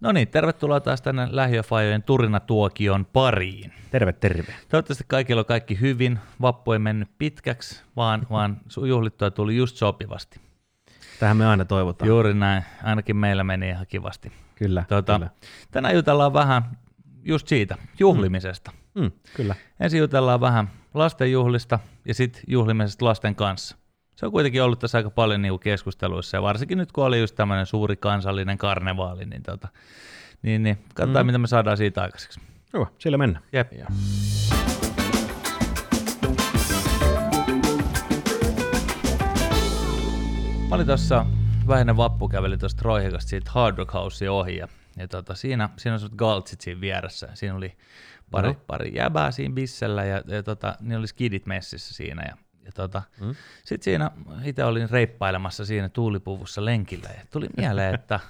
No niin, tervetuloa taas tänne Lähiöfajojen Turinatuokion pariin. Terve, terve. Toivottavasti kaikilla on kaikki hyvin. Vappu ei mennyt pitkäksi, vaan, vaan juhlittua tuli just sopivasti. Tähän me aina toivotaan. Juuri näin. Ainakin meillä meni ihan kivasti. Kyllä, Tuota, kyllä. Tänään jutellaan vähän just siitä, juhlimisesta. Mm, kyllä. Ensin jutellaan vähän lasten juhlista ja sitten juhlimisesta lasten kanssa. Se on kuitenkin ollut tässä aika paljon niinku keskusteluissa ja varsinkin nyt kun oli just tämmöinen suuri kansallinen karnevaali, niin, tota, niin, niin katsotaan mm. mitä me saadaan siitä aikaiseksi. Joo, sillä mennään. Jep. Mä olin tuossa vähäinen vappu käveli tuosta Roihikasta siitä Hard Rock Housea ohi ja, ja tota, siinä, siinä on sut galtsit siinä vieressä. Siinä oli pari, No. pari jäbää siinä bissellä ja, ja tota, niin oli skidit messissä siinä ja, ja tota, mm. sitten siinä itse olin reippailemassa siinä tuulipuvussa lenkillä ja tuli mieleen, että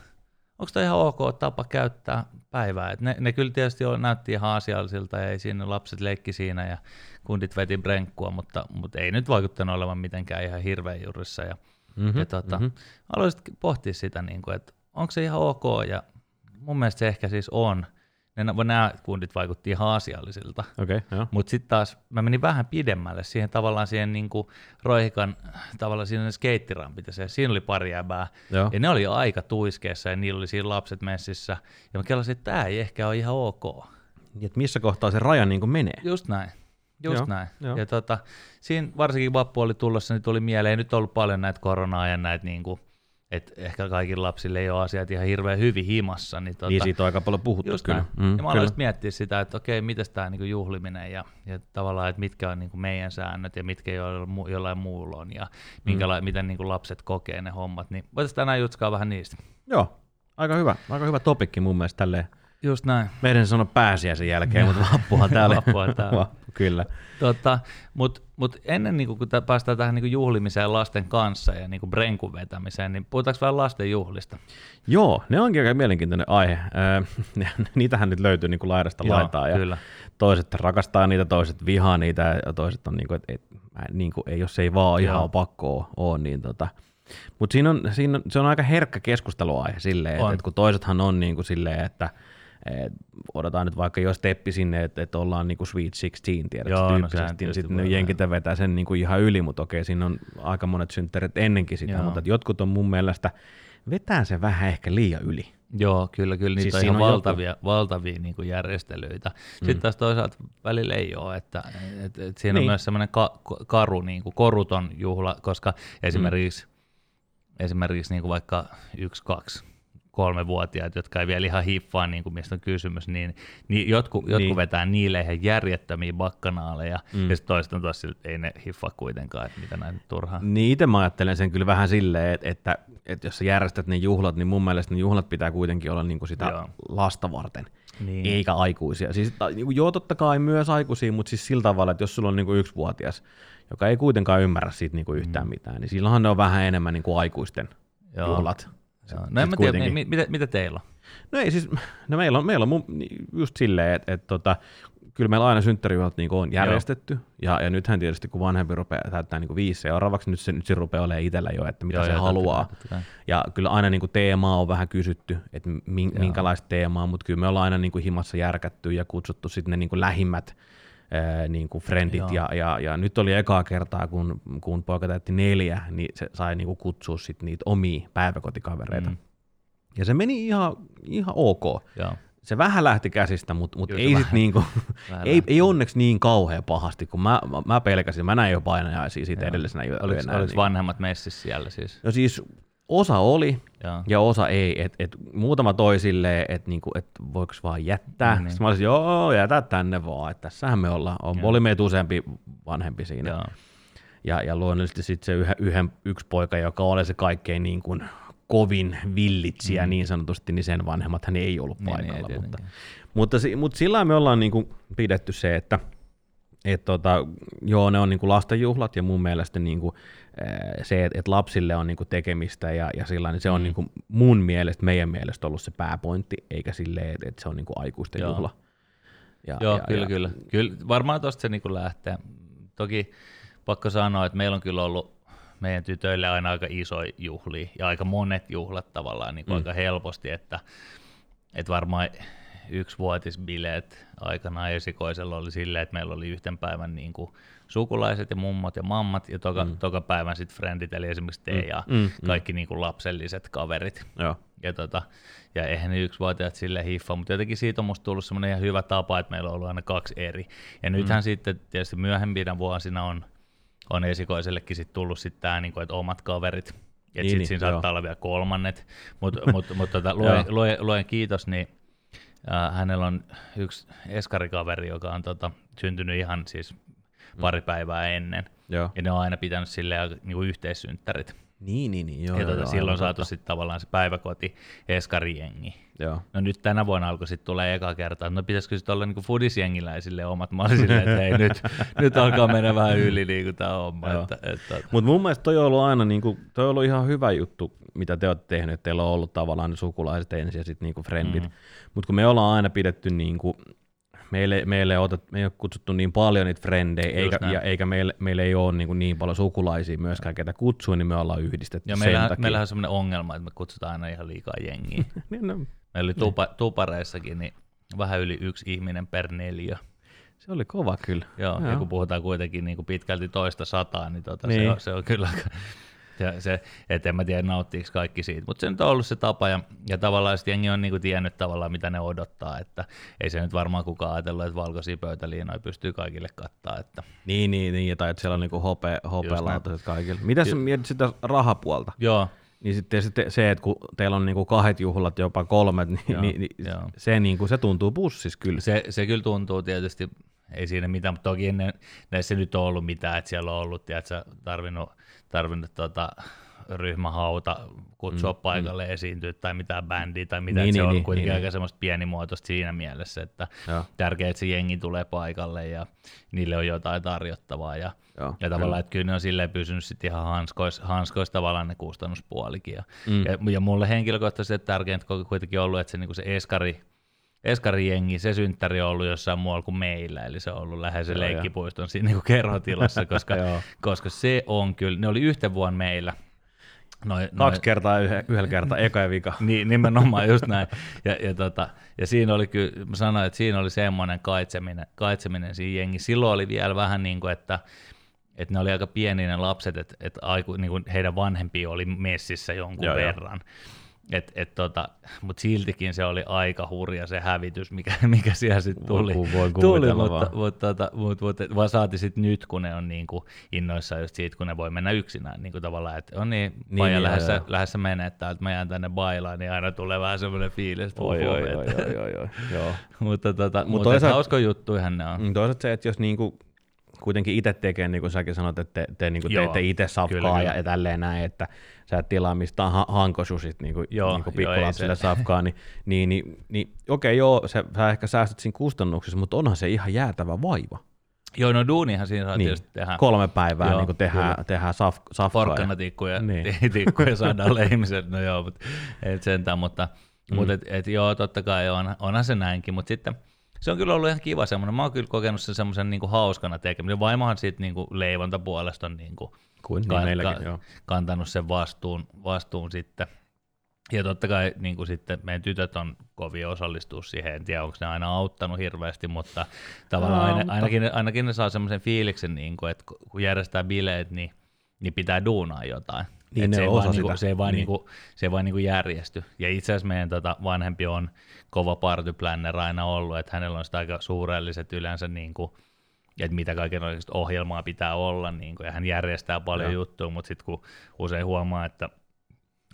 onko tämä ihan ok tapa käyttää päivää. Et ne, ne kyllä tietysti oli, näytti ihan asiallisilta ja ei siinä lapset leikki siinä ja kundit veti brenkkua, mutta, mutta ei nyt vaikuttanut olevan mitenkään ihan hirveän juurissa. Ja, Mhm, ja tota, mm-hmm. aloisin pohtia sitä, niin kuin, että onko se ihan ok ja mun mielestä se ehkä siis on. Ne, nämä kundit vaikutti ihan asiallisilta. Okay. Mutta sitten taas mä menin vähän pidemmälle siihen tavallaan siihen niinku Roihikan tavallaan siinä skeittirampit ja se, siinä oli pari jäbää. Joo. Ja ne oli aika tuiskeessa ja niillä oli siinä lapset messissä. Ja mä kelasin, että tämä ei ehkä ole ihan ok. Niin, että missä kohtaa se raja niin kuin menee? Just näin. Just Joo, näin. joo. Ja tota, siinä varsinkin vappu oli tulossa, niin tuli mieleen, ei nyt ollut paljon näitä koronaa ja näitä niinku, että ehkä kaikilla lapsille ei ole asiat ihan hirveän hyvin himassa. Niin, tota, Niin siitä on aika paljon puhuttu Just kyllä. näin. Mm, ja mä aloin miettiä sitä, että okei, miten tämä niinku juhliminen ja, ja tavallaan, että mitkä on niinku meidän säännöt ja mitkä jollain, mu- jollain muulla on ja minkäla- miten niinku lapset kokee ne hommat, niin voitaisiin tänään jutskaa vähän niistä. Joo, aika hyvä. Aika hyvä topikki mun mielestä tälleen. Just näin. Meidän sanoa pääsiäisen jälkeen, mutta vappuhan täällä. Vappua täällä. Vappu, kyllä. Tota, Mutta mut ennen niinku, kun tää- päästään tähän niinku juhlimiseen lasten kanssa ja niinku brenkun vetämiseen, niin puhutaanko vähän lasten juhlista? Joo, ne onkin aika mielenkiintoinen aihe. Öö, niitähän nyt löytyy niin kuin laidasta Joo, laitaa. Ja kyllä. Toiset rakastaa niitä, toiset vihaa niitä ja toiset on niin kuin, että et, en- niin kuin, ei, jos ei vaan ihan Joo. ole pakko ole, niin tota. Mutta siinä on, siinä on, se on aika herkkä keskusteluaihe silleen, että et kun toisethan on niin kuin silleen, että et odotetaan nyt vaikka jos teppi sinne, että et ollaan niin kuin Sweet 16, tiedätkö, Joo, no tyyppisesti, sehän niin tietysti sitten ne jenkit vetää sen niin kuin ihan yli, mutta okei, siinä on aika monet synttärit ennenkin sitä, Joo. mutta jotkut on mun mielestä, vetää se vähän ehkä liian yli. Joo, kyllä, kyllä niitä Siis on ihan on valtavia, valtavia niin kuin järjestelyitä. Sitten taas toisaalta välillä ei ole, että et, et siinä niin. on myös semmoinen ka, karu, niin kuin koruton juhla, koska esimerkiksi, mm. esimerkiksi niin kuin vaikka yksi, kaksi, kolmevuotiaat, jotka ei vielä ihan hiffaa, niin kuin mistä on kysymys, niin, niin jotkut, jotkut Niin. vetää niille ihan järjettömiä bakkanaaleja, mm. ja sitten toiset on taas että ei ne hiffaa kuitenkaan, että mitä näin turhaan. Niin itse mä ajattelen sen kyllä vähän silleen, että, että, että jos sä järjestät ne juhlat, niin mun mielestä ne juhlat pitää kuitenkin olla niin kuin sitä Joo. lasta varten, Niin. eikä aikuisia. Siis, niin kuin, joo, totta kai myös aikuisia, mutta siis sillä tavalla, että jos sulla on niin kuin yksivuotias, joka ei kuitenkaan ymmärrä siitä niin kuin yhtään mitään, niin silloinhan ne on vähän enemmän niin kuin aikuisten Mm. Joo. juhlat. Joo. No en mä tiedä, mi- mitä, mitä teillä on? No ei siis, no meillä on, meillä on mu- niin just silleen, että, että tota, kyllä meillä aina synttärijuhlat niin on järjestetty, ja, ja nythän tietysti kun vanhempi rupeaa täyttää niin viisi seuraavaksi, nyt se, nyt se rupeaa olemaan itsellä jo, että mitä Joo, se totta haluaa. Ja kyllä aina niin kuin teemaa on vähän kysytty, että min, minkälaista teemaa, mutta kyllä me ollaan aina niin kuin himassa järkätty ja kutsuttu sitten ne niin kuin lähimmät ää, niin kuin friendit. Joo. Ja, ja, ja, nyt oli ekaa kertaa, kun, kun poika täytti neljä, niin se sai niin kuin kutsua sit niitä omia päiväkotikavereita. Mm. Ja se meni ihan, ihan ok. Joo. Se vähän lähti käsistä, mutta mut Joo, ei, sit niinku, ei, ei onneksi niin kauhean pahasti, kun mä, mä, mä pelkäsin. Mä näin jo painajaisia siitä edellisenä yö- Oliko, yönä. oliko niin- vanhemmat messissä siellä siis? No siis osa oli Joo. ja osa ei. Et, et muutama toi silleen, että niinku, et voiko vaan jättää. Niin. Niin. Sitten mä olisin, joo, jätä tänne vaan, että tässähän me ollaan. On, oli meitä useampi vanhempi siinä. Joo. Ja, ja luonnollisesti sitten se yhden, yhden, yksi poika, joka oli se kaikkein niin kuin kovin villitsijä mm. niin sanotusti, niin sen vanhemmat hän ei ollut Niin, paikalla. niin, ei mutta, mutta, mutta sillä me ollaan niin kuin pidetty se, että et tota, joo, ne on niin kuin lastenjuhlat ja mun mielestä niin kuin, se, että et lapsille on niin kuin tekemistä ja, ja sillä niin se on Mm. niin kuin mun mielestä, meidän mielestä ollut se pääpointti, eikä silleen, että et se on niin kuin aikuisten Joo. juhla. Ja, Joo, ja, kyllä, ja, kyllä. kyllä. Varmaan tuosta se niinku lähtee. Toki pakko sanoa, että meillä on kyllä ollut meidän tytöille aina aika iso juhli ja aika monet juhlat tavallaan niin mm. aika helposti, että et varmaan yksivuotisbileet aikanaan esikoisella oli silleen, että meillä oli yhten päivän niin kuin sukulaiset ja mummot ja mammat ja toka, mm. toka päivän sitten frendit, eli esimerkiksi te mm. ja mm. kaikki mm. niin kuin lapselliset kaverit. Joo. Ja, tota, ja eihän ne yksivuotiaat sille hiffa, mutta jotenkin siitä on musta tullut semmoinen ihan hyvä tapa, että meillä on ollut aina kaksi eri. Ja nythän mm. sitten tietysti myöhempinä vuosina on, on esikoisellekin sit tullut sitten tämä, niin kuin, että omat kaverit, että niin, sitten niin, siinä saattaa joo. olla vielä kolmannet, mutta mut, mut, tota, luen, luen, luen, kiitos, niin äh, hänellä on yksi eskarikaveri, joka on tota, syntynyt ihan siis pari päivää ennen. Joo. Ja ne on aina pitänyt silleen niin kuin yhteissynttärit. Niin, niin, niin. Joo, ja tuota, joo, silloin saatu sitten tavallaan se päiväkoti eskarijengi. Joo. No nyt tänä vuonna alkoi sitten tulee eka kerta, että no pitäisikö sitten olla niinku fudisjengiläisille omat. Mä olin silleen, että hei nyt, nyt alkaa mennä vähän yli niinku tämä homma. Mutta mun mielestä toi on ollut aina niinku, toi on ollut ihan hyvä juttu, mitä te olette tehneet. Teillä on ollut tavallaan ne sukulaiset ensin ja sitten niinku frendit. Mm. Mutta kun me ollaan aina pidetty niinku, meille, meille ei, otet, me ei ole kutsuttu niin paljon niitä frendejä, eikä, ja, eikä meille, meille ei ole niin, niin paljon sukulaisia myöskään, ketä kutsuu, niin me ollaan yhdistetty ja meillähän, meillähän on sellainen ongelma, että me kutsutaan aina ihan liikaa jengiä. niin, no, Meillä oli tupa, tupareissakin niin vähän yli yksi ihminen per neljä. Se oli kova kyllä. Joo, Joo. ja kun puhutaan kuitenkin niin kuin pitkälti toista sataa, niin, tota, niin. Se, on, se on kyllä ja se, et en mä tiedä nauttiiko kaikki siitä, mutta se nyt on ollut se tapa ja, ja tavallaan sitten jengi on niinku tiennyt tavallaan mitä ne odottaa, että ei se nyt varmaan kukaan ajatellut, että valkoisia pöytäliinoja pystyy kaikille kattaa. Että. Niin, niin, niin, tai että siellä on niinku hope, hopealautaset kaikille. Mitä sä mietit sitä rahapuolta? Joo. Niin sitten, se, että kun teillä on niinku kahdet juhlat, jopa kolmet, niin, joo, niin, niin joo. Se, niinku, se tuntuu pussissa kyllä. Se, se kyllä tuntuu tietysti, ei siinä mitään, mutta toki ennen näissä nyt on ollut mitään, että siellä on ollut, tiedätkö, tarvinnut tarvinnut tota, ryhmähauta kutsua mm, paikalle mm. esiintyä tai mitään bändiä tai mitä, niin, se niin, on niin, kuitenkin niin, aika niin. semmoista pienimuotoista siinä mielessä, että Joo. tärkeää, että se jengi tulee paikalle ja niille on jotain tarjottavaa ja, Joo, ja tavallaan, että kyllä ne on silleen pysynyt sitten ihan hanskoissa, hanskois tavallaan ne kustannuspuolikin ja, mm. ja, ja mulle henkilökohtaisesti tärkeintä on kuitenkin ollut, että se, niin se eskari, Eskari-jengi, se synttäri on ollut jossain muualla kuin meillä, eli se on ollut läheisen leikkipuiston siinä niin kerhotilassa, koska, koska se on kyllä, ne oli yhtä vuonna meillä, Noi, Kaksi noi, kertaa yhden, yhdellä kertaa, eka ja vika. niin, nimenomaan just näin. Ja, ja, tota, ja siinä oli kyllä, mä sanoin, että siinä oli semmoinen kaitseminen, kaitseminen siinä jengi. Silloin oli vielä vähän niin kuin, että, että ne oli aika pieni ne lapset, että, että aiku, niin kuin heidän vanhempi oli messissä jonkun joo, verran. Joo. Et, et tota, Mutta siltikin se oli aika hurja se hävitys, mikä, mikä siellä sitten tuli. Voi tuli mutta, mutta, tota, mutta, mutta, vaan saati sitten nyt, kun ne on niinku innoissaan just siitä, kun ne voi mennä yksinään. Niinku tavallaan, että on niin, niin Paija lähdessä, joo. lähdessä menee että mä jään tänne bailaan, niin aina tulee vähän semmoinen fiilis. Että oi, oi, oi, oi, oi, oi, joo. mutta tota, Mut mutta toisaalta, hauska juttuihan ne on. Mm, toisaalta se, että jos niinku kuitenkin itse tekee, niin kuin säkin sanot, että te, te niin kuin teette itse safkaa ja, ja tälleen näin, että sä et tilaa mistään ha- hankosusit niin kuin, joo, niin kuin pikkulapsille joo, safkaa, niin, niin, niin, niin okei okay, joo, se, sä ehkä säästät siinä kustannuksissa, mutta onhan se ihan jäätävä vaiva. Joo, no duunihan siinä saa niin. tietysti tehdä. Kolme päivää joo, niin kuin tehdään, tehdään saf, safkaa. Porkkanatikkuja niin. tikkuja saadaan ihmiset, no joo, mutta ei sentään, mutta, mm. mutta et, et, joo, totta kai on, onhan se näinkin, mutta sitten – se on kyllä ollut ihan kiva semmoinen. Mä oon kyllä kokenut sen semmoisen niin hauskana tekemisen. Vaimohan siitä niin kuin leivontapuolesta on niin kuin kuin niin meilläkin, ka- joo. kantanut sen vastuun, vastuun sitten. Ja totta kai niin kuin sitten meidän tytöt on kovin osallistua siihen, en tiedä onko ne aina auttanut hirveästi, mutta tavallaan aina, ainakin, ainakin ne saa semmoisen fiiliksen, niin kuin, että kun järjestää bileet, niin, niin pitää duunaa jotain. Niin se, ei vaan, niinku, se ei vaan, niin. niinku, se ei niinku järjesty. Ja itse asiassa meidän tota, vanhempi on kova partyplanner aina ollut, että hänellä on sitä aika suurelliset yleensä, niinku, että mitä kaikenlaista ohjelmaa pitää olla, niinku, ja hän järjestää paljon ja. juttuja, mutta sitten kun usein huomaa, että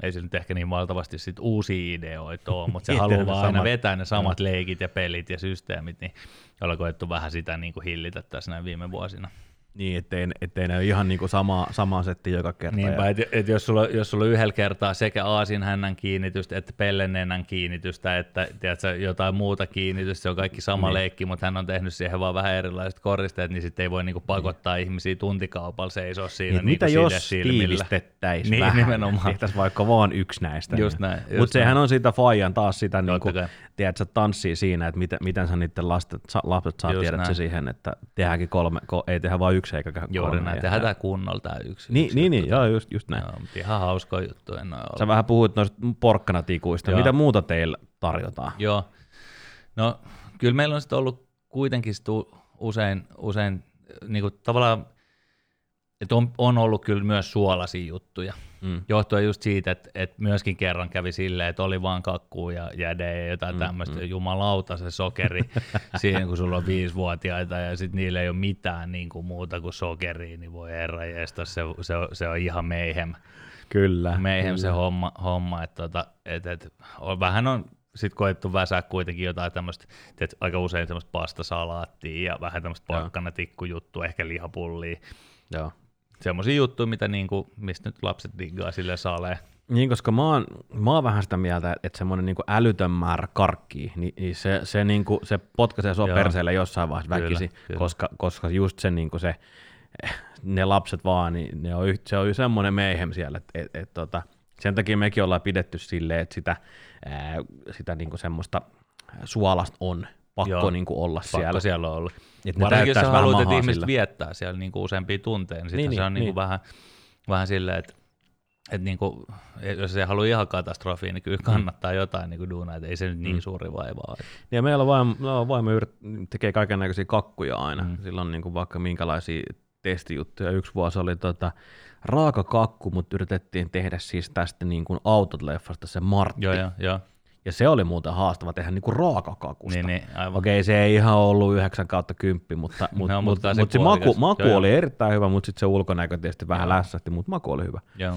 ei se nyt ehkä niin valtavasti sit uusia ideoita ole, mutta se haluaa vaan aina vetää ne samat leikit ja pelit ja systeemit, niin ollaan koettu vähän sitä niin kuin hillitä tässä näin viime vuosina. Niin, ettei, ettei ne ole ihan niin sama, sama setti joka kerta. Niinpä, että et jos, sulla, jos sulla on yhdellä kertaa sekä aasin hännän kiinnitystä, että pellennennän kiinnitystä, että tiedätkö, jotain muuta kiinnitystä, se on kaikki sama niin. leikki, mutta hän on tehnyt siihen vaan vähän erilaiset koristeet, niin sitten ei voi niinku pakottaa niin. ihmisiä tuntikaupalla seisoa siinä. Niin, niinku mitä jos tiivistettäisiin niin, vähän, nimenomaan. tehtäisiin vaikka vaan yksi näistä. Just niin. näin. Mutta sehän on sitä Fajan taas sitä, niin kuin, tiedätkö, tanssii siinä, että miten, miten sä niiden lapset, lapset saa tiedätkö siihen, että tehdäänkin kolme, ei tehdä vain yksi eikä Juuri näin, tehdään tämä kunnolla tämä yksi. Niin, yksi niin, niin joo, just, just näin. Joo, mutta ihan hauska juttu en ole Sä vähän puhuit noista porkkanatikuista. Joo. Mitä muuta teillä, tarjotaan. Joo. No kyllä meillä on sitten ollut kuitenkin stu, usein, usein niin kuin tavallaan, että on, on ollut kyllä myös suolaisia juttuja. Mm. Johtuen just siitä, että, että myöskin kerran kävi silleen, että oli vaan kakkuu ja jäde ja jotain mm, tämmöistä, mm. jumalauta se sokeri siinä, kun sulla on viisivuotiaita ja sitten niillä ei ole mitään niin kuin muuta kuin sokeria, niin voi herra jestä, se, se, se on ihan meihem. Kyllä. Meihem kyllä. se homma, homma että tota, et, et, on, vähän on sitten koettu väsää kuitenkin jotain tämmöistä, että aika usein semmoista pastasalaattia ja vähän tämmöistä porkkanatikkujuttua, ehkä lihapullia. Joo. Semmoisia juttuja, mitä niinku, mistä nyt lapset diggaa sille saalee. Niin, koska mä oon, mä oon vähän sitä mieltä, että semmoinen niinku älytön määrä karkkia, niin, niin se, se, niinku, se potkaisee sua perseelle jossain vaiheessa kyllä, väkisin, kyllä. Koska, koska just se, niinku se, ne lapset vaan, niin ne on, se on semmoinen meihem siellä, että et, et, tota, sen takia mekin ollaan pidetty silleen, että sitä, ää, sitä niinku semmoista suolasta on pakko Joo, niinku olla pakko siellä. siellä olla. Et Varsinkin jos sä haluat, että ihmiset sillä. viettää siellä niinku useampia tunteja, niin, niin, niin se on niin, niinku niin. vähän, vähän silleen, että et niinku, jos se haluaa ihan katastrofiin, niin kyllä mm. kannattaa mm. jotain niinku duunaa, että ei se nyt niin mm. suuri vaiva Ja meillä on vaimo, vaimo tekee kaiken näköisiä kakkuja aina. Mm. Sillä on niinku vaikka minkälaisia testijuttuja. Yksi vuosi oli tota, raaka kakku, mutta yritettiin tehdä siis tästä niin kuin Autot-leffasta se Martti. Joo, joo, joo. Ja se oli muuten haastava tehdä niin kuin raakakakusta. Niin, niin, aivan. Okei, se ei ihan ollut 9 kautta 10, mutta, mutta, no, mutta, mutta se maku, maku joo, oli joo. erittäin hyvä, mutta sitten se ulkonäkö tietysti vähän joo. lässähti, mutta maku oli hyvä. Joo.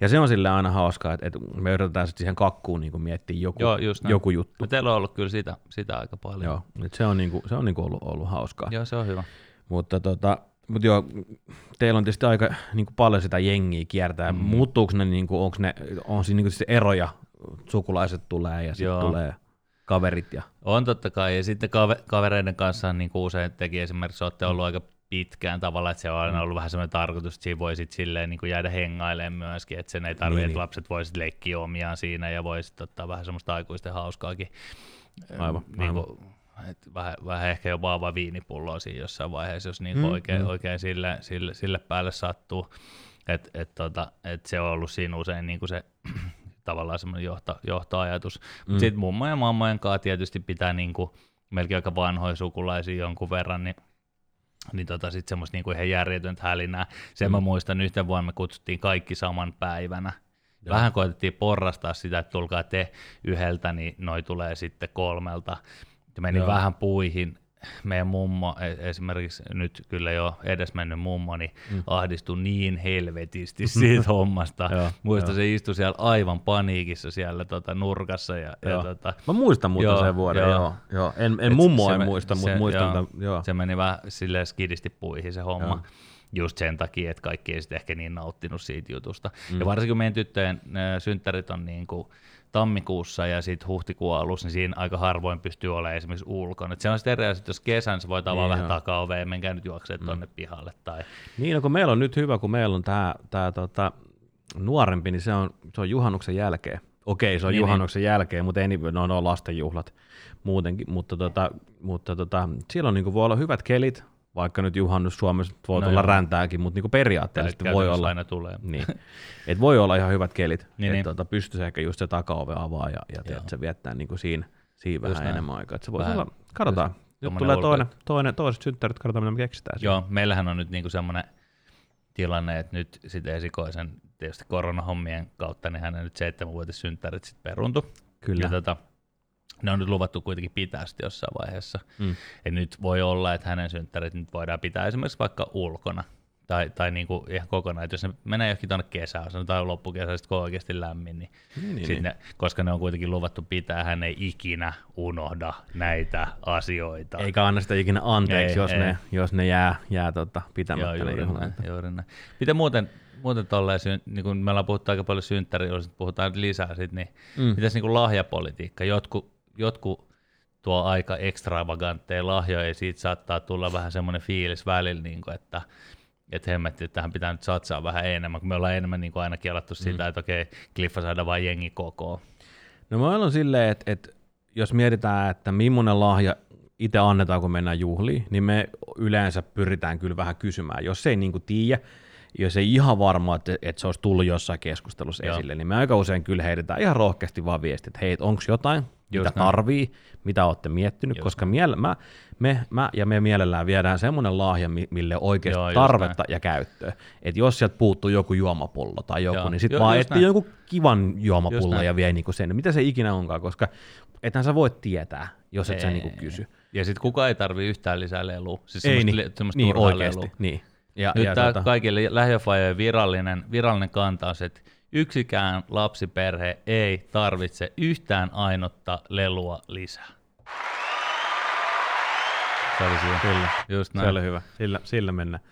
Ja se on sille aina hauskaa, että, että me yritetään sitten siihen kakkuun niin miettiä joku, Joo, joku juttu. No, teillä on ollut kyllä sitä, sitä aika paljon. Joo, se on, niin kuin, se on niin kuin ollut, ollut hauskaa. Joo, se on hyvä. Mutta tota, mutta joo, teillä on tietysti aika niin kuin paljon sitä jengiä kiertää. Mm. Muuttuuko ne, niin kuin, onko ne, on siinä niin kuin eroja, sukulaiset tulee ja sitten tulee kaverit? Ja... On totta kai, ja sitten kavereiden kanssa niin kuin usein teki esimerkiksi, olette ollut aika pitkään tavalla, että se on aina mm. ollut vähän semmoinen tarkoitus, että siinä voi sitten silleen niin kuin jäädä hengailemaan myöskin, että sen ei tarvitse, niin, että niin. lapset voisivat leikkiä omiaan siinä ja voisivat ottaa vähän semmoista aikuisten hauskaakin. Aivan, niin kuin, aivan et vähän, vähän ehkä jo vaan viinipulloa siinä jossain vaiheessa, jos niin mm, oikein, mm. oikein sille, sille, sille päälle sattuu. Et, et tota, et se on ollut siinä usein niin kuin se tavallaan semmoinen johto, johtoajatus. Mm. Sitten mummo ja mammojen kanssa tietysti pitää niin kuin, melkein aika vanhoja sukulaisia jonkun verran, niin niin tota sitten semmoista niinku ihan järjetöntä hälinää. Sen mm. mä muistan, yhten vuonna me kutsuttiin kaikki saman päivänä. Joo. Vähän koetettiin porrastaa sitä, että tulkaa te yhdeltä, niin noi tulee sitten kolmelta meni Joo. vähän puihin. Meidän mummo, e- esimerkiksi nyt kyllä jo edesmennyt mummo, niin mm. ahdistui niin helvetisti siitä hommasta. Muista se istui siellä aivan paniikissa siellä tota, nurkassa. Ja, ja, tota, Mä muistan muuten sen vuoden, joo. joo, joo. En, en mummoa en muista, mutta muistan. Joo, tämän, joo. Se meni vähän silleen skidisti puihin se homma. Joo just sen takia, että kaikki ei sitten ehkä niin nauttinut siitä jutusta. Mm. Ja varsinkin meidän tyttöjen synttärit on niin kuin tammikuussa ja sitten huhtikuun alussa, niin siinä aika harvoin pystyy olemaan esimerkiksi ulkona. Et se on sitten eri asia, jos kesän se voi tavallaan niin vähän takaoveen, menkää nyt juoksee mm. tuonne pihalle. Tai... Niin, no kun meillä on nyt hyvä, kun meillä on tämä tää, tota, nuorempi, niin se on, se on juhannuksen jälkeen. Okei, se on niin, niin. juhannuksen niin. jälkeen, mutta ei niin, no, no lastenjuhlat muutenkin, mutta, tota, mutta tota, silloin niin voi olla hyvät kelit, vaikka nyt juhannus Suomessa voi no tulla joo. räntääkin, mutta niinku periaatteessa voi olla, aina tulee. Niin, et voi olla ihan hyvät kelit, niin, että niin. Tuota, pystyisi ehkä just se takaove avaa ja, ja teet, se viettää niinku siinä, siinä vähän näin. enemmän aikaa. Et se voisi olla, katsotaan, nyt tulee toinen, toinen, toiset synttärit, katsotaan mitä me keksitään. Joo, meillähän on nyt niinku semmoinen tilanne, että nyt sitten esikoisen tietysti koronahommien kautta, niin hänen nyt seitsemänvuotis synttärit sitten peruntu. Kyllä. Ja tota, ne on nyt luvattu kuitenkin pitää sitten jossain vaiheessa. Mm. Et nyt voi olla, että hänen synttärit nyt voidaan pitää esimerkiksi vaikka ulkona tai, tai niin kuin ihan kokonaan, että jos ne menee johonkin tuonne kesään, tai loppukesä, sitten kun on oikeasti lämmin, niin, niin, niin, niin. Ne, koska ne on kuitenkin luvattu pitää, hän ei ikinä unohda näitä asioita. Eikä anna sitä ikinä anteeksi, ei, jos, ei. Ne, jos ne jää, jää tota, pitämättä. Joo, juuri, näin, juuri näin. Miten muuten, muuten tolleen, niin kun meillä on puhuttu aika paljon synttäriä, puhutaan lisää sit, niin mm. mitäs niin kuin lahjapolitiikka, jotkut jotkut tuo aika ekstravagantteja lahjoja, ja siitä saattaa tulla vähän semmoinen fiilis välillä, niin kuin, että että hemmetti, että tähän pitää nyt satsaa vähän enemmän, kun me ollaan enemmän niin kuin aina kielattu mm. sitä, että okei, Kliffa saada vain jengi kokoon. No mä on silleen, että, että jos mietitään, että millainen lahja itse annetaan, kun mennään juhliin, niin me yleensä pyritään kyllä vähän kysymään. Jos ei niin kuin tiedä, jos ei ihan varma, että, että se olisi tullut jossain keskustelussa Joo. esille, niin me aika usein kyllä heitetään ihan rohkeasti vaan viesti, että hei, onko jotain, mitä Just näin. tarvii, mitä olette miettinyt, Just koska miele, mä, me, mä ja me mielellään viedään semmoinen lahja, mi- mille oikeasti Joo, tarvetta ja käyttöä. Että jos sieltä puuttuu joku juomapullo tai joku, Joo, niin sitten vaan etsii näin. jonkun kivan näin. ja vie niinku sen, mitä se ikinä onkaan, koska ethän sä voit tietää, jos et sä Ei. niinku kysy. Ja sitten kukaan ei tarvii yhtään lisää lelua. Siis Ei semmoista, niin, semmoista niin turhaa oikeasti, lelua. niin. Ja, Nyt ja tämä tota, kaikille lähiöfajojen virallinen, virallinen kanta on se, että yksikään lapsiperhe ei tarvitse yhtään ainutta lelua lisää. Se oli siinä. Kyllä. Just Se näin. oli hyvä, sillä, sillä mennään.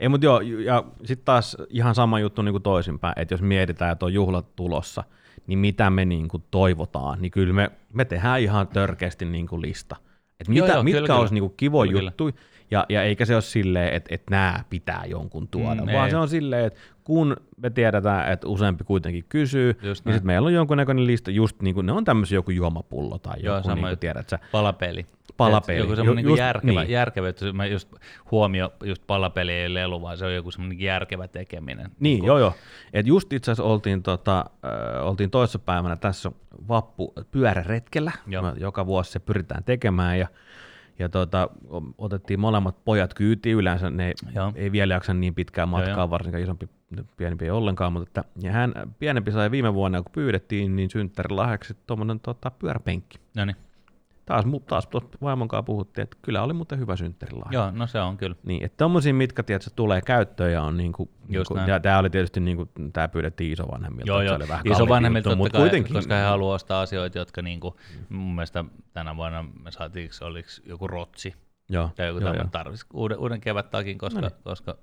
Ei, mutta joo, ja sitten taas ihan sama juttu niin kuin toisinpäin, että jos mietitään, että on juhlat tulossa, niin mitä me niin kuin toivotaan, niin kyllä me, me tehdään ihan törkeästi niin kuin lista. Et Joo, mitä, joo, mitkä kyllä, olisi niin kuin kivoja Kyllä, juttuja, ja, ja eikä se ole silleen, että, että nämä pitää jonkun tuoda, mm, vaan ei. se on silleen, että kun me tiedetään, että useampi kuitenkin kysyy, Just niin sitten meillä on jonkunnäköinen lista, just niin kuin ne on tämmöisiä joku juomapullo tai Joo, joku, sama niin kuin tiedät sä, Palapeli. Palapeli. Joku semmoinen just just, järkevä, niin. järkevä, että mä just huomio, just palapeli ei lelu, vaan se on joku semmoinen järkevä tekeminen. Niin, joo joo. Et just itse asiassa oltiin, tota, äh, oltiin toisessa päivänä tässä vappu pyöräretkellä. Joo. Joka vuosi se pyritään tekemään ja, ja tota, otettiin molemmat pojat kyytiin. Yleensä ne Joo. ei vielä jaksa niin pitkään matkaa, Joo, joo. varsinkaan isompi, pienempi ei ollenkaan. Mutta että, ja hän pienempi sai viime vuonna, kun pyydettiin, niin synttärilahjaksi tuommoinen tota, pyöräpenkki. No niin. Taas, taas vaimon kanssa puhuttiin, että kyllä oli muuten hyvä synttärilahja. Joo, no se on kyllä. Niin, että tommosia, mitkä tiedätkö, tulee käyttöön ja on niinku, niinku näin. ja tämä oli tietysti niinku, tämä pyydettiin isovanhemmilta, Joo, joo. se oli vähän Isovanhemmilta juttu, mutta kai, kuitenkin. koska he haluaa ostaa asioita, jotka niinku, mun mielestä tänä vuonna me saatiin, oliko joku rotsi Joo, tai joku joo, joo. tarvitsisi uuden, uuden kevättakin, koska, No niin. koska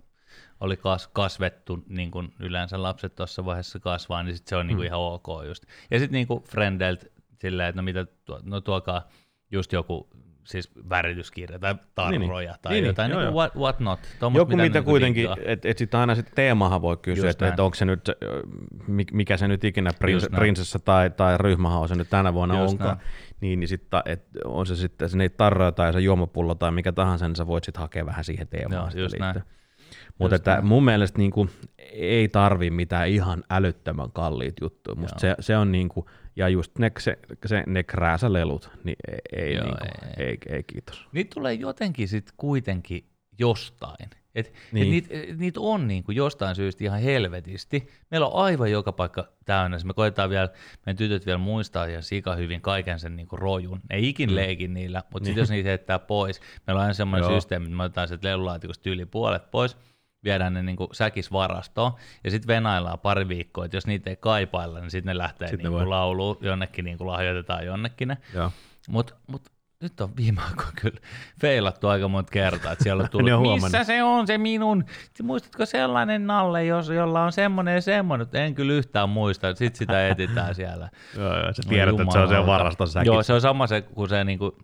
oli kas, kasvettu, niin kuin yleensä lapset tuossa vaiheessa kasvaa, niin sit se on niin kuin ihan ok just. Ja sitten niin kuin friendeiltä silleen, että no mitä, tuo, no tuokaa just joku siis värityskirja tai tarroja niin. tai Niin, niin, jotain, niin kuin joo. what, what not. Tommost, Joku, mitä niinku kuitenkin, diggaa. että et sitten aina sitten teemahan voi kysyä, että et onko se nyt, mikä se nyt ikinä prins, prinsessa tai, tai ryhmähaus se nyt tänä vuonna Just onkaan, näin. niin, niin sitten on se sitten se niitä tarroja tai se juomapullo tai mikä tahansa, niin sä voit sitten hakea vähän siihen teemaan. Joo, just näin. Mutta että mun mielestä niin kuin, ei tarvi mitään ihan älyttömän kalliit juttuja. Musta se, se on niin kuin, ja just ne, se, se, ne krääsälelut, niin ei, ei, Joo, niin kuin, ei. ei, ei, kiitos. Niitä tulee jotenkin sitten kuitenkin jostain. Et, Niin. niin. et niitä niit on niinku jostain syystä ihan helvetisti. Meillä on aivan joka paikka täynnä. Me koetaan vielä, meidän tytöt vielä muistaa ja sika hyvin kaiken sen niinku rojun. Ne ei ikin mm. leikin niillä, mutta sitten jos niitä heittää pois, meillä on aina semmoinen systeemi, että me otetaan sieltä lelulaatikosta yli puolet pois, viedään ne niinku säkisvarastoon ja sitten venaillaan pari viikkoa, että jos niitä ei kaipailla, niin sitten ne lähtee Sitten ne niinku voi. lauluun, jonnekin niinku lahjoitetaan jonnekin ne. Mutta mut, nyt on viime aikoina kyllä feilattu aika monta kertaa, että siellä on tullut, on missä se on se minun, muistatko sellainen nalle, jos, jolla on semmoinen ja semmoinen, en kyllä yhtään muista, sitten sitä etitään siellä. Joo, joo, sä No tiedät, että se on se varaston säkit. Joo, se on sama se, kun se niinku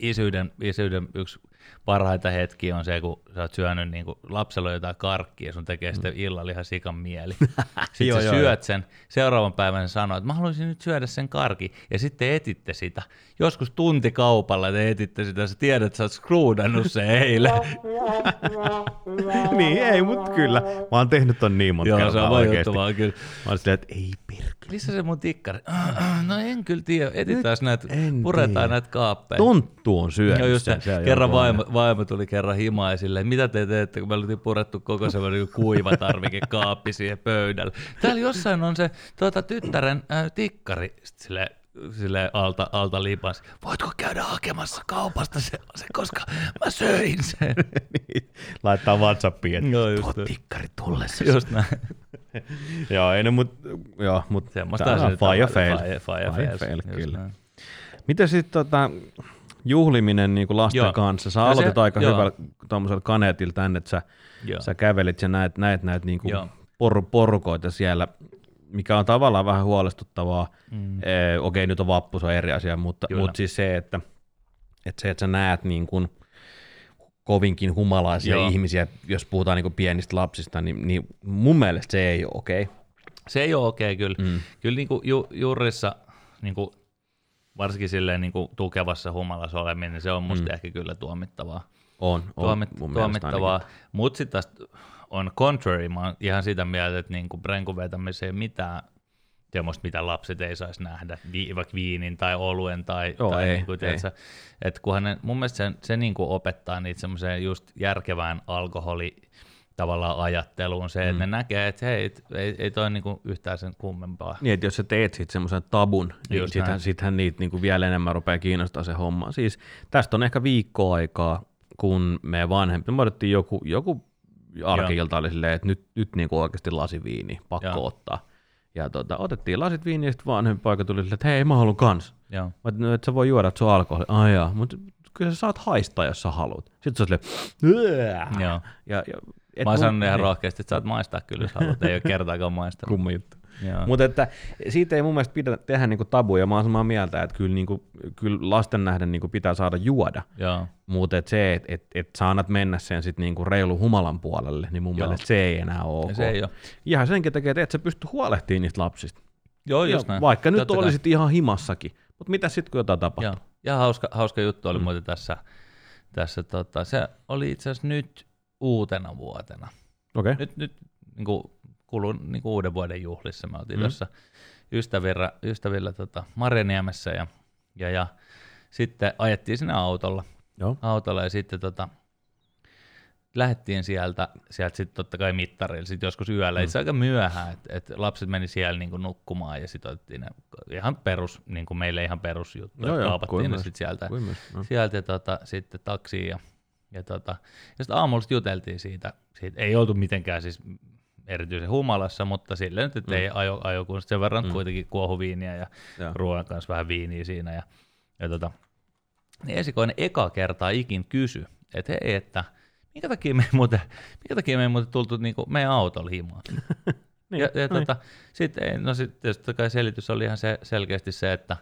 isyyden, isyyden yksi parhaita hetkiä on se, kun sä oot syönyt niinku, lapsella on jotain karkkia ja sun tekee sitten illalla ihan sikan mieli. Sitten Joo, sä joo, syöt sen, seuraavan päivän sanoo, että mä haluaisin nyt syödä sen karki, ja sitten etitte sitä. Joskus tuntikaupalla te etitte sitä, sä tiedät, että sä oot screwdannut se eilen. niin, ei, mutta kyllä. Mä oon tehnyt ton niin monta Joo, se kertaa on oikeesti. vaikuttavaa kyllä. Mä oon silleen, että ei perkele. Missä se mun tikkari? No en kyllä tiedä, etitään näitä, puretaan tiedä. näitä kaappeja. Tonttu on syönyt Joo, just sen. se on kerran joku vaimo, vaimo, tuli kerran himaan ja silleen, mitä te teette, kun me oltiin purettu koko semmoinen niinku kuiva tarvikekaappi siihen pöydälle. Täällä jossain on se tuota, tyttären äh, tikkari, sitten sille, sille alta, alta lipas. Voitko käydä hakemassa kaupasta se, se koska mä söin sen. niin, Laittaa Whatsappiin, että just tuo tikkari tullessa. Just näin. joo, ei ne, mut, joo, mut Semmoista tää on fire fail. Fire, fire, Fire fail, Just kyllä. näin. Miten sitten tota, juhliminen niin kuin lasten Joo. kanssa? Sä No aloitit se- aika joo. hyvällä tuommoisella kaneetilla tänne, että sä, Joo. sä kävelit ja näet, näet näitä niin kuin por, porukoita siellä, mikä on tavallaan vähän huolestuttavaa. Mm. Ee, okei, nyt on vappu, se on eri asia, mutta, Kyllä. mutta siis se, että, että se, että sä näet niin kuin kovinkin humalaisia Joo. ihmisiä, jos puhutaan niin pienistä lapsista, niin, niin mun mielestä se ei ole okei. Se ei ole okei kyllä. Mm. Kyllä niin kuin ju, juurissa, niin kuin, varsinkin silleen niin kuin tukevassa humalassa oleminen, niin se on musta Mm. ehkä kyllä tuomittavaa. On, on Tuomit, mun tuomittavaa. Mutta sitten taas on contrary, mä oon ihan sitä mieltä, että niin brenkun vetämiseen mitään semmoista, mitä lapset ei saisi nähdä, vi, vaikka viinin tai oluen tai, Joo, tai ei, niin kuin, tiedätkö, että kunhan ne, mun mielestä se, se niin kuin opettaa niitä semmoiseen just järkevään alkoholi tavallaan ajatteluun se, että Mm. ne näkee, että hei, et, ei, ei toi niinku yhtään sen kummempaa. Niin, että jos sä teet sitten semmoisen tabun, niin sittenhän, sittenhän niitä niinku vielä enemmän rupeaa kiinnostaa se homma. Siis tästä on ehkä viikko aikaa, kun me vanhempi, me otettiin joku, joku arkilta oli silleen, että nyt, nyt niinku oikeasti lasi viini, pakko Joo. ottaa. Ja tota, otettiin lasit viiniä, ja sitten vanhempi poika tuli silleen, että hei, mä haluan kans. Joo. Mä ajattelin, no, että sä voi juoda, että se on alkoholi. Ai jaa, mutta kyllä sä saat haistaa, jos sä haluat. Sitten se on silleen, Joo. ja, ja, et Mä sanonut ihan niin, rohkeasti, että saat maistaa kyllä, jos haluat. Ei ole kertaakaan maistanut. Kumma juttu. Mutta että siitä ei mun mielestä pidä tehdä niinku tabuja. Mä oon samaa mieltä, että kyllä, niinku, kyllä lasten nähden niinku pitää saada juoda. Mutta se, että et, et sä annat mennä sen sit niinku reilu humalan puolelle, niin mun Joo. mielestä se ei enää ole Ja se ei ole. Ihan senkin takia, että et sä pysty huolehtimaan niistä lapsista. Joo, just näin. Vaikka nyt Totta kai. olisit ihan himassakin. Mutta mitä sitten, kun jotain tapahtuu? Joo. Ja hauska, hauska juttu oli mm. muuten tässä, tässä tota, se oli itse asiassa nyt uutena vuotena. Okay. Nyt, nyt niin kuin, kulun niin kuin uuden vuoden juhlissa. Me oltiin Mm. mm. tuossa ystävillä, ystävillä tota, Marjaniemessä ja, ja, ja sitten ajettiin sinne autolla, Joo. autolla ja sitten tota, lähdettiin sieltä, sieltä sitten totta kai mittarilla, sitten joskus yöllä, Mm. itse aika myöhään, että et lapset meni siellä niinku nukkumaan ja sitten otettiin ne ihan perus, niin kuin meille ihan perusjuttu, että joo, kaapattiin ne sitten sieltä. No. sieltä tota, sitten taksiin ja, ja, tota, ja sitten aamulla sit juteltiin siitä, siitä, ei oltu mitenkään siis erityisen humalassa, mutta silleen nyt, että Mm. ei ajo, ajo kun sen verran Mm. kuitenkin kuohuviiniä ja Joo. ruoan kanssa vähän viiniä siinä. Ja, ja tota, niin esikoinen eka kertaa ikin kysy, että hei, että minkä takia me ei muuten, minkä takia me ei muuten tultu niinku meidän autolla himaan. Niin, ja, ja noin. tota, sitten, no sitten tietysti kai selitys oli ihan se, selkeästi se, että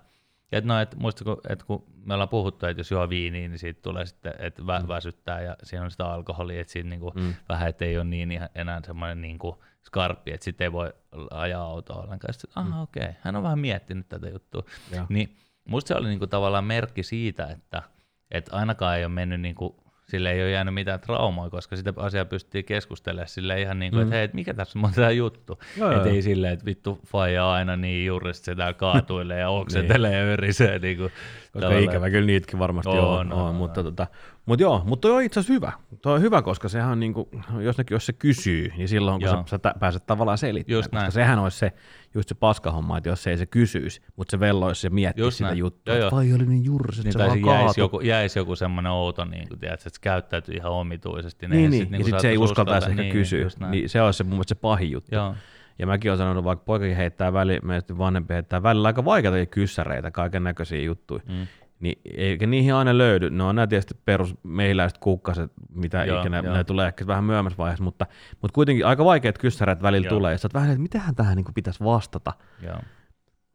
et no, et muistako, että kun me ollaan puhuttu, että jos juo viiniä, niin siitä tulee sitten, että vä, Mm. väsyttää ja siinä on sitä alkoholia, että siinä niinku Mm. vähän, että ei ole niin ihan enää semmoinen niinku skarppi, että sitten ei voi ajaa autoa ollenkaan. Sitten, aha, Mm. okei, okay. hän on vähän miettinyt tätä juttua. Joo. Niin musta se oli niinku tavallaan merkki siitä, että, että ainakaan ei ole mennyt niinku, sille ei ole jäänyt mitään traumaa, koska sitä asiaa pystyttiin keskustelemaan sille ihan niin kuin, Mm. että hei, et mikä tässä on tämä juttu. Että ei silleen, että vittu faija aina niin jurista se täällä kaatuilee ja oksentelee ja örisee. Niin kuin, Koska ikävä kyllä niitäkin varmasti on, On, on, on, on, mutta, tota, mutta joo, mutta toi on itse asiassa hyvä. Toi on hyvä, koska sehän on niinku, jos, ne, jos se kysyy, niin silloin kun sä, Joo. sä pääset tavallaan selittämään, Just koska näin. sehän olisi se, just se paskahomma, että jos se ei se kysyisi, mutta se velloisi ja miettisi Just sitä näin. juttua, Joo, joo. vai oli niin jursi, että niin se vaan jäisi joku, jäisi joku semmoinen outo, niin kuin, tiedät, että se käyttäytyy ihan omituisesti. Niin, eihän niin, sit ja niinku sitten se ei uskaltaisi ehkä niin, kysyä, niin se olisi se mun mielestä se pahin juttu. Joo, Ja mäkin olen sanonut, vaikka poikakin heittää väli, meistä vanhempi heittää välillä aika vaikeita kyssäreitä, kaiken näköisiä juttuja, mm. Niin eikä niihin aina löydy. Ne on nämä tietysti perus meiläiset kukkaset, mitä Joo, ikinä, joo. ne tulee ehkä vähän myöhemmässä vaiheessa, mutta, mutta kuitenkin aika vaikeat kyssäreet välillä Joo. tulee, ja sä oot vähän, että mitähän tähän niin pitäisi vastata. joo.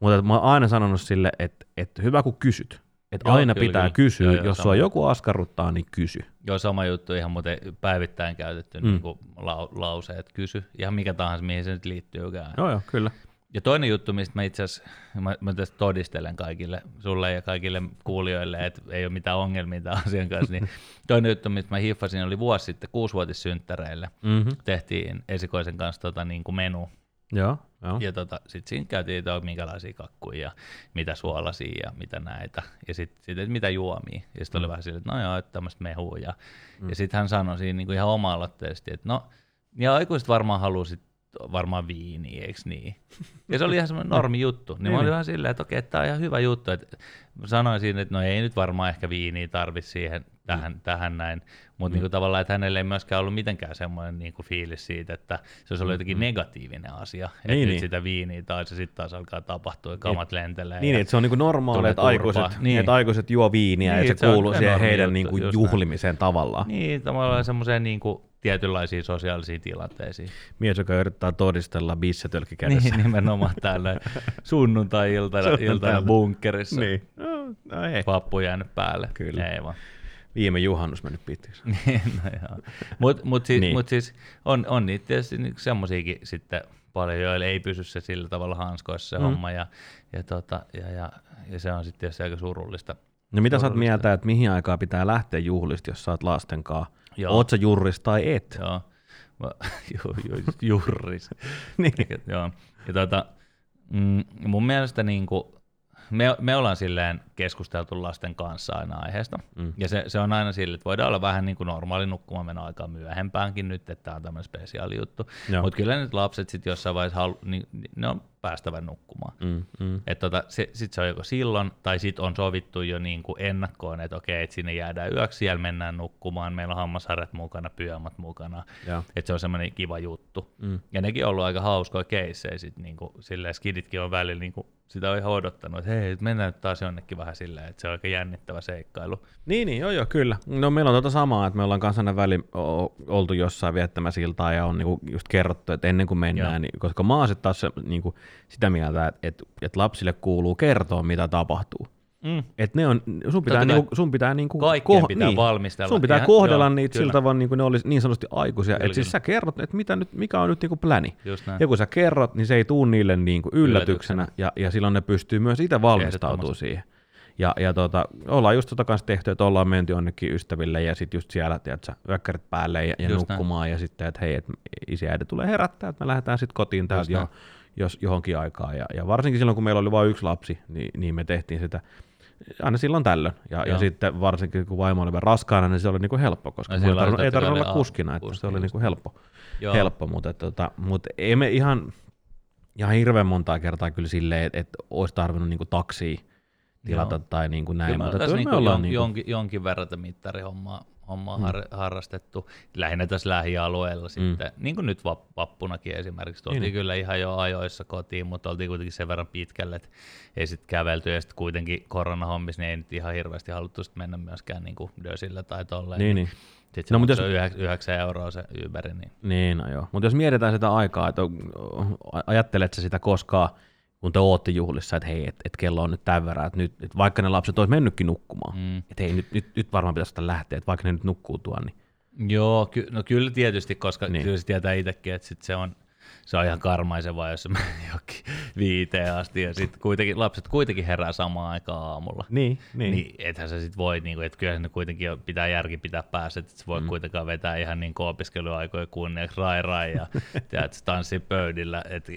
Mutta mä oon aina sanonut sille, että, että hyvä kun kysyt. Että Joo, aina kyllä, pitää kyllä. kysyä, Joo, joo, jos sama. sua joku askarruttaa, niin kysy. Joo, sama juttu, ihan muuten päivittäin käytetty Mm. mm. niin kuin lau, lause, että kysy, ihan mikä tahansa, mihin se nyt liittyykään. Joo, joo, kyllä. Ja toinen juttu, mistä mä itse asiassa, mä, mä tästä todistelen kaikille, sulle ja kaikille kuulijoille, että ei ole mitään ongelmia tämän asian kanssa, niin toinen juttu, mistä mä hiffasin, oli vuosi sitten kuusivuotissynttäreille. Mm-hmm. Tehtiin esikoisen kanssa tota, niin kuin menu, Joo, joo. ja tota, sitten siinä käytiin, että minkälaisia kakkuja ja mitä suolaisia ja mitä näitä. Ja sitten, sit, mitä juomia. Ja sitten oli vähän silleen, että no joo, että tämmöistä mehua. Ja, mm. ja sitten hän sanoi siinä niin kuin ihan oma-aloitteisesti, että no, ja aikuiset varmaan halusit varmaan viiniä, eikö niin? Ja se oli ihan semmoinen normi juttu. Niin, Niin, mä olin niin. vähän silleen, että okei, että tämä on ihan hyvä juttu. Että sanoin siinä, että no ei nyt varmaan ehkä viiniä tarvi siihen, tähän, mm. tähän näin. Mutta mm. niin tavallaan, että hänelle ei myöskään ollut mitenkään semmoinen niin kuin fiilis siitä, että se olisi ollut jotenkin negatiivinen asia. Että Niin, nyt niin. sitä viiniä tai se sitten taas alkaa tapahtua ja kamat lentelee. Niin, että se on niinku normaali, että aikuiset, Niin. että aikuiset juo viiniä Niin, ja se se kuuluu siihen heidän juttu, just näin. juhlimiseen tavallaan. niin tavallaan semmoiseen niin kuin tietynlaisiin sosiaalisiin tilanteisiin. Mies, joka yrittää todistella bissetölkki kädessä. Niin, nimenomaan tällä sunnuntai-iltana iltana bunkkerissa. niin. No, no ei. Pappu jäänyt päälle. Kyllä. Ei vaan. Viime juhannus mennyt pitkiksi. Niin, no joo. Mut, mut, siis, Niin. mut siis on, on niitä tietysti niinku semmosiakin sitten paljon, joille ei pysy se sillä tavalla hanskoissa se Mm. mm. homma, ja, ja, tota, ja, ja, ja, se on sitten tietysti aika surullista. No mitä sä oot Surullista. mieltä, että mihin aikaa pitää lähteä juhlista, jos sä oot lasten kanssa? Joo. Oot sä jurris tai et? Joo, Mä- ju, ju, jurris. Niin. Joo. Ja tota, Mm, mun mielestä niin kuin, me, me ollaan silleen keskusteltu lasten kanssa aina aiheesta, mm. ja se, se on aina sille, että voidaan olla vähän niin kuin normaali nukkumaan mennä aikaa myöhempäänkin nyt, että tämä on tämmöinen spesiaali juttu, mutta kyllä nyt lapset sitten jossain vaiheessa, halu, niin, ne on päästävä nukkumaan. Mm, mm. Tota, se, sit se on joko silloin, tai sitten on sovittu jo niin kuin ennakkoon, että okei, että sinne jäädään yöksi, siellä mennään nukkumaan, meillä on hammasharjat mukana, pyömät mukana, että se on semmoinen kiva juttu. Mm. Ja nekin on ollut aika hauskoja keissejä, sit niin kuin, silleen skiditkin on välillä niin kuin, sitä on ihan odottanut, että hei, mennään nyt taas jonnekin vähän silleen, että se on aika jännittävä seikkailu. Niin, niin joo, joo, kyllä. No meillä on tuota samaa, että me ollaan kanssa väli oltu jossain viettämässä iltaa ja on niinku just kerrottu, että ennen kuin mennään, niin, koska mä oon taas se, niinku, sitä mieltä, että, että, että lapsille kuuluu kertoa, mitä tapahtuu. Mm. Et ne on, sun pitää, niinku, sun pitää, niinku, koh- pitää niin, valmistella. Sun pitää Ihan, kohdella joo, niitä kyllä. sillä tavalla, niin kuin ne olisi niin sanotusti aikuisia. Että siis sä kerrot, että mitä nyt, mikä on nyt niinku pläni. Ja kun sä kerrot, niin se ei tuu niille niinku yllätyksenä, yllätyksenä. Ja, ja silloin ne pystyy myös itse valmistautumaan siihen. Ja, ja tota, ollaan just tota kanssa tehty, että ollaan menty jonnekin ystäville ja sitten just siellä, tiedätkö, yökkärit päälle ja, ja nukkumaan näin. ja sitten, että hei, että isi äiti tulee herättää, että me lähdetään sitten kotiin täältä jos, johonkin aikaan. Ja, ja varsinkin silloin, kun meillä oli vain yksi lapsi, niin, niin me tehtiin sitä aina silloin tällöin. Ja, ja sitten varsinkin kun vaimo oli raskaana, niin se oli niinku helppo, koska ei tarvinnut, ei tarvinnut olla kuskina, että kuski, se oli niinku helppo, helppo mutta, tota, mutta ei me ihan, ihan hirveän montaa kertaa kyllä silleen, että, että olisi tarvinnut niinku taksia tilata Joo. tai niin kuin näin. Kyllä mutta tässä niin kuin jon, niin kuin... jonkin, jonkin verran mittarihommaa hommaa mm. har, harrastettu, lähinnä tässä lähialueella mm. sitten, niin kuin nyt vappunakin esimerkiksi, tultiin niin. kyllä ihan jo ajoissa kotiin, mutta oltiin kuitenkin sen verran pitkälle, että ei sitten kävelty, ja sitten kuitenkin koronahommissa niin ei nyt ihan hirveästi haluttu sit mennä myöskään niin kuin Dösillä tai tolleen. Niin, niin. Sitten se no, mutta jos... 9 euroa se Uber. Niin, niin no joo. Mutta jos mietitään sitä aikaa, että ajattelet sitä koskaan, kun te ootte juhlissa, että hei, että et kello on nyt tämän verran, että nyt, et vaikka ne lapset olisi mennytkin nukkumaan, mm. että hei, nyt, nyt, nyt varmaan pitäisi lähteä, että vaikka ne nyt nukkuu tuon, niin Joo, ky- no kyllä tietysti, koska niin. kyllä se tietää itsekin, että sit se on se on ihan karmaisevaa, jos mä jokin viiteen asti ja sitten kuitenkin, lapset kuitenkin herää samaan aikaan aamulla. Niin, niin. niin ethän sä sit voi, niin kuin, että kyllä se kuitenkin pitää järki pitää päässä, että se voi mm. kuitenkaan vetää ihan niin opiskeluaikoja kunniaksi rai rai ja tiedät, tanssi pöydillä, että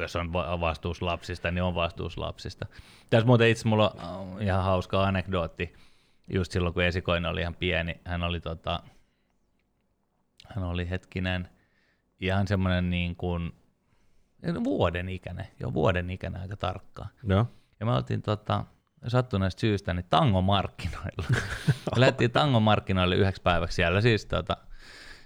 jos on vastuus lapsista, niin on vastuus lapsista. Tässä muuten itse mulla on ihan hauska anekdootti, just silloin kun esikoinen oli ihan pieni, hän oli tota, hän oli hetkinen, ihan semmoinen niin kuin vuoden ikäinen, jo vuoden ikäinen aika tarkkaan. Joo. Ja me oltiin tota, sattuneesta syystä niin tangomarkkinoilla. me lähdettiin tangomarkkinoille yhdeksi päiväksi siellä siis tota,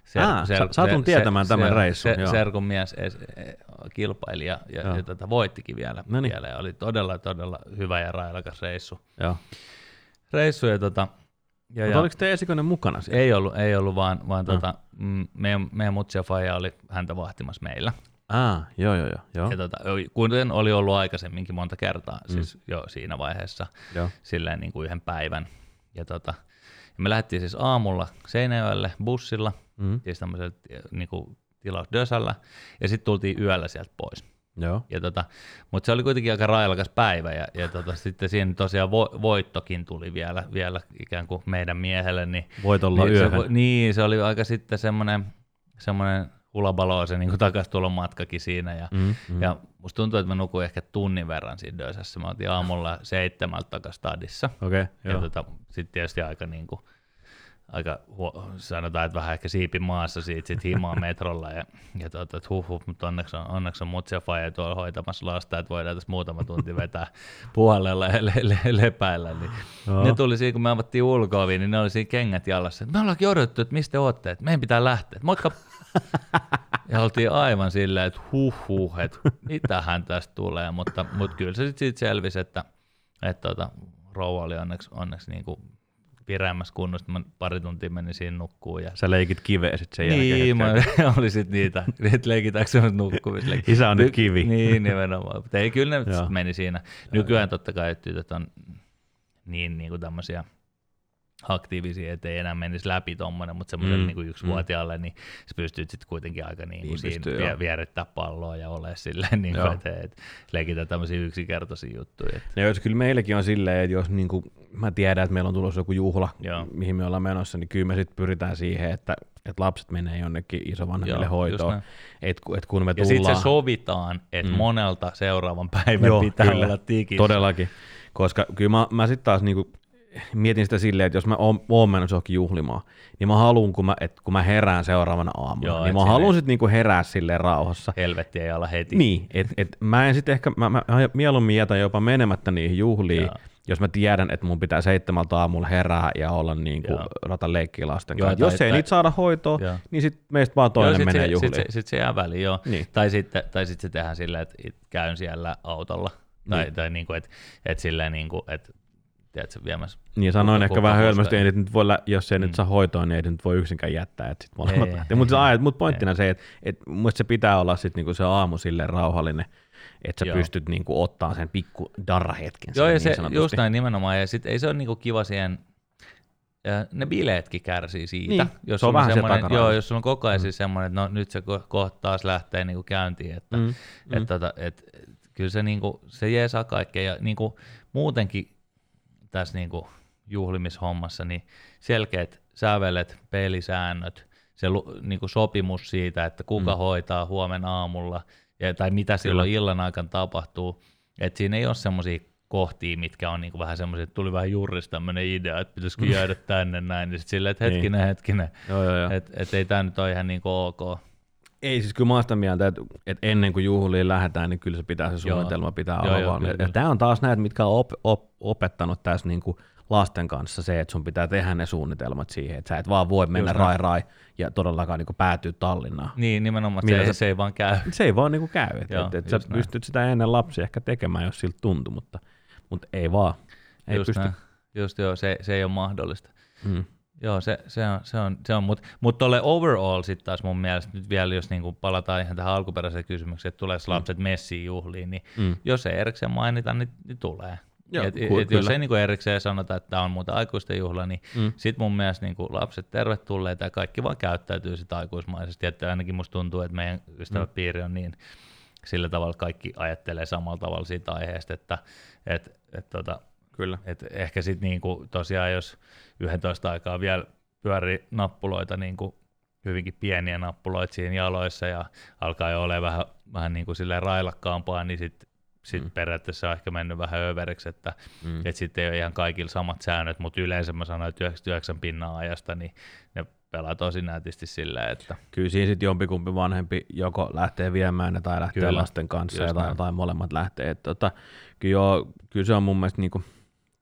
Ser, ah, ser, satun tietämään ser, tämän ser, reissun. Ser, Serkun mies es, e, kilpaili ja, ja, ja tota, voittikin vielä, Noniin. vielä. Ja oli todella, todella hyvä ja railakas reissu. Joo. Reissu ja tota, ja, Mutta ja, oliko te esikoinen mukana siellä? Ei ollut, ei ollut vaan, vaan no. tota, mm, meidän, meidän mutsi ja faija oli häntä vahtimassa meillä. Ah, joo, joo, joo. joo. Ja tota, kuten oli ollut aikaisemminkin monta kertaa, mm. siis jo siinä vaiheessa, joo. silleen niin kuin yhden päivän. Ja tota, ja me lähdettiin siis aamulla Seinäjoelle bussilla, mm. siis tämmöisellä niin kuin tilausdösällä, ja sitten tultiin yöllä sieltä pois. Joo. Ja tota, mutta se oli kuitenkin aika railakas päivä ja, ja tota, sitten siinä tosiaan vo, voittokin tuli vielä, vielä ikään kuin meidän miehelle. Niin, Voitolla niin, yöhön. Se, niin, se oli aika sitten semmoinen, semmoinen hulabalo se niin takastulon matkakin siinä. Ja, mm, mm. ja musta tuntuu, että mä nukuin ehkä tunnin verran siinä dösässä. Mä oltiin aamulla seitsemältä takaisin stadissa. Okay, ja tota, sitten tietysti aika niin kuin, aika, sanotaan, että vähän ehkä siipi maassa siitä sit himaa metrolla ja, ja tuota, että huh, huh, mutta onneksi on, onneksi on mutsi ja faija tuolla hoitamassa lasta, että voidaan tässä muutama tunti vetää puolella ja le, le, lepäillä. Niin no. Ne tuli siinä, kun me avattiin ulkoa, niin ne oli siinä kengät jalassa. Me ollaankin odotettu, että mistä te ootte, että meidän pitää lähteä. Moikka! Ja oltiin aivan silleen, että huh huh, että mitähän tästä tulee, mutta, mutta kyllä se sitten siitä selvisi, että, että tuota, rouva oli onneksi, onneksi niin kuin vireämmässä kunnossa, mä pari tuntia menin siinä nukkuun. Ja... Sä leikit kiveä sitten sen niin, jälkeen. Niin, mä oli sitten niitä, että leikitäänkö semmoista nukkumista. Isä on nyt kivi. niin, nimenomaan. Mutta ei, kyllä ne meni siinä. Nykyään totta kai tytöt on niin, niin kuin tämmöisiä aktiivisia, ettei enää menisi läpi tuommoinen, mutta semmoiselle Mm, mm, niin yksivuotiaalle, niin sä pystyt sitten kuitenkin aika niin kuin Niin siinä pystyy, vie, palloa ja ole silleen, niin kuin, että, että leikitä tämmöisiä yksinkertaisia juttuja. Että, Ja jos kyllä meilläkin on silleen, että jos niinku, mä tiedän, että meillä on tulossa joku juhla, Joo. mihin me ollaan menossa, niin kyllä me sitten pyritään siihen, että, että lapset menee jonnekin isovanhemmille Joo, hoitoon. Et, et kun me ja tullaan... sitten se sovitaan, että Mm. mm. monelta seuraavan päivän Joo, pitää kyllä. olla tikissä. Todellakin, koska kyllä mä, mä sitten taas niinku mietin sitä silleen, että jos mä oon, oon menossa johonkin juhlimaan, niin mä haluan, kun mä, et, kun mä herään seuraavana aamuna, Joo, niin mä haluan sitten niinku herää silleen rauhassa. Helvetti ei ala heti. Niin, että et mä en sitten ehkä, mä, mä mieluummin jätän jopa menemättä niihin juhliin, Joo. jos mä tiedän, että mun pitää seitsemältä aamulla herää ja olla niin kuin Joo. rata leikkiä lasten Joo, kanssa. tai- Jos ei tai- niitä saada hoitoa, Joo. niin sitten meistä vaan toinen sit menee se, juhliin. Sitten se, sit se jää väliin, joo. Niin. Tai sitten tai sit se tehdään silleen, että käyn siellä autolla. Tai, Niin. tai niinku, että et silleen, niinku, että tiedätkö, viemässä. Niin sanoin ehkä vähän hölmästi, ei nyt voi, jos ei mm. nyt Mm. saa hoitoa, niin ei nyt voi yksikään jättää, että sit molemmat Ei, lähtee. Mutta ei, mut pointtina se, että et mun se pitää olla sit niinku se aamu silleen rauhallinen, että sä Joo. pystyt niinku ottaa sen pikku darrahetken. Joo, ja se, niin just näin nimenomaan. Ja sitten ei se ole niinku kiva siihen, ja ne bileetkin kärsii siitä. Niin, jos se on sulla vähän takaraivassa. Joo, jos sulla on koko ajan siis semmoinen, että no nyt se ko- kohta taas lähtee niinku käyntiin, että Mm, mm. mm. et, tota, et, et, kyllä se, niinku, se jeesaa kaikkea. Ja niinku, muutenkin tässä niinku, juhlimishommassa, niin selkeät sävelet, pelisäännöt, se lu- niinku, sopimus siitä, että kuka Mm. hoitaa huomenna aamulla, ja, tai mitä silloin illan aikana tapahtuu. Että siinä ei ole semmoisia kohtia, mitkä on niinku vähän semmoisia, että tuli vähän juurista tämmöinen idea, että pitäisikö jäädä tänne näin, niin sitten silleen, että Niin. hetkinen, hetkinen, Joo, joo, joo. että et ei tämä nyt ole ihan niinku ok. Ei, siis kyllä mä sitä mieltä, että, että ennen kuin juhliin lähdetään, niin kyllä se pitää se Joo. suunnitelma pitää Joo, olla joo, kyllä, Ja kyllä. tämä on taas näitä, mitkä on op, op, opettanut tässä niin kuin lasten kanssa se, että sun pitää tehdä ne suunnitelmat siihen, että sä et vaan voi mennä Just näin. rai rai ja todellakaan niin kuin päätyä Tallinnaan. Niin, nimenomaan, Millä se, sä- se ei vaan käy. Se ei vaan niin kuin käy, että Joo, et, et sä näin. pystyt sitä ennen lapsia ehkä tekemään, jos siltä tuntuu, mutta, mutta ei vaan. Ei just pysty. näin. Just joo, se, se ei ole mahdollista. Mm. Joo, se, se on, se on, se on mutta mut tuolle overall sitten taas mun mielestä nyt vielä, jos niinku palataan ihan tähän alkuperäiseen kysymykseen, että tuleeko lapset messiin juhliin, niin Mm. jos ei erikseen mainita, niin, niin tulee. Joo, et, ku- et jos ei niinku erikseen sanota, että tämä on muuta aikuisten juhla, niin Mm. mm. sitten mun mielestä niinku lapset tervetulleita ja kaikki vaan käyttäytyy sit aikuismaisesti. Että ainakin musta tuntuu, että meidän ystäväpiiri on niin sillä tavalla, että kaikki ajattelee samalla tavalla siitä aiheesta, että et, et tota, Kyllä. et ehkä sitten niinku, tosiaan, jos 11 aikaa vielä pyörii nappuloita, niinku, hyvinkin pieniä nappuloita siinä jaloissa ja alkaa jo olemaan vähän, vähän niinku silleen railakkaampaa, niin sitten sit Mm. periaatteessa on ehkä mennyt vähän överiksi, että Mm. et sitten ei ole ihan kaikilla samat säännöt, mutta yleensä mä sanoin, että 99 pinnaa ajasta, niin ne pelaa tosi nätisti silleen, että Kyllä siinä sitten jompikumpi vanhempi joko lähtee viemään ne tai lähtee Kyllä, lasten kanssa ja tai, tai molemmat lähtee. Et, tota, kyllä, joo, kyllä se on mun mielestä niinku,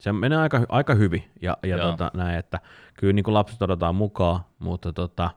se menee aika, aika hyvin ja, ja Joo. tota, näin, että kyllä niinku lapset otetaan mukaan, mutta tota,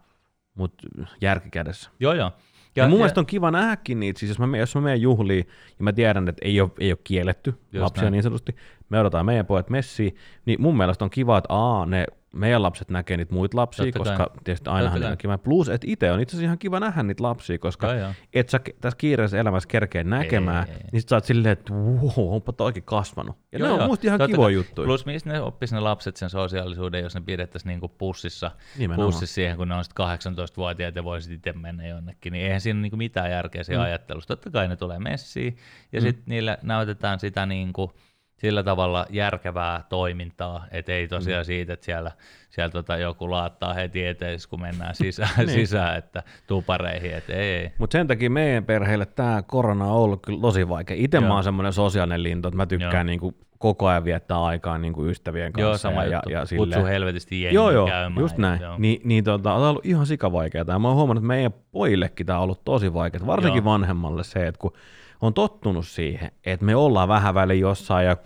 mut järki kädessä. joo joo. Ja, ja mun mielestä on kiva nähdäkin niitä, siis jos mä, jos mä menen juhliin ja mä tiedän, että ei ole, ei ole kielletty Just lapsia näin. niin sanotusti, me odotetaan meidän pojat messiin, niin mun mielestä on kiva, että aa, ne meidän lapset näkee niitä muita lapsia, Totta koska kai. tietysti ainahan Totta ne kiva. Plus, että itse on itse asiassa ihan kiva nähdä niitä lapsia, koska Joo, joo. et sä tässä kiireisessä elämässä kerkeä näkemään, Ei, ei, ei. niin sit sä oot silleen, että wow, onpa toikin kasvanut. Ja Joo, ne on joo. musta ihan Totta kivoja juttuja. Plus mistä ne oppis ne lapset sen sosiaalisuuden, jos ne pidettäisiin niinku pussissa, Nimenomaan. pussissa siihen, kun ne on sitten 18-vuotiaat ja voisit itse mennä jonnekin, niin eihän siinä niinku mitään järkeä siinä Mm. ajattelussa. Totta kai ne tulee messiin ja mm. sitten niille näytetään sitä niinku, sillä tavalla järkevää toimintaa, että ei tosiaan mm. siitä, että siellä, siellä tota joku laattaa heti eteen, kun mennään sisään, Niin. sisään että tupareihin, että ei, ei. Mutta sen takia meidän perheelle tämä korona on ollut kyllä tosi vaikea. Itse mä oon semmoinen sosiaalinen lintu, että mä tykkään Joo. niinku koko ajan viettää aikaa niinku ystävien kanssa. Joo, sama ja, juttu. ja, ja Kutsu silleen- helvetisti jengiä Joo, joo, käymään. just näin. joo. Ni, niin tota, on ollut ihan sikavaikeaa. Mä oon huomannut, että meidän pojillekin tämä on ollut tosi vaikeaa, varsinkin Joo. vanhemmalle se, että kun on tottunut siihen, että me ollaan vähän väliin jossain ja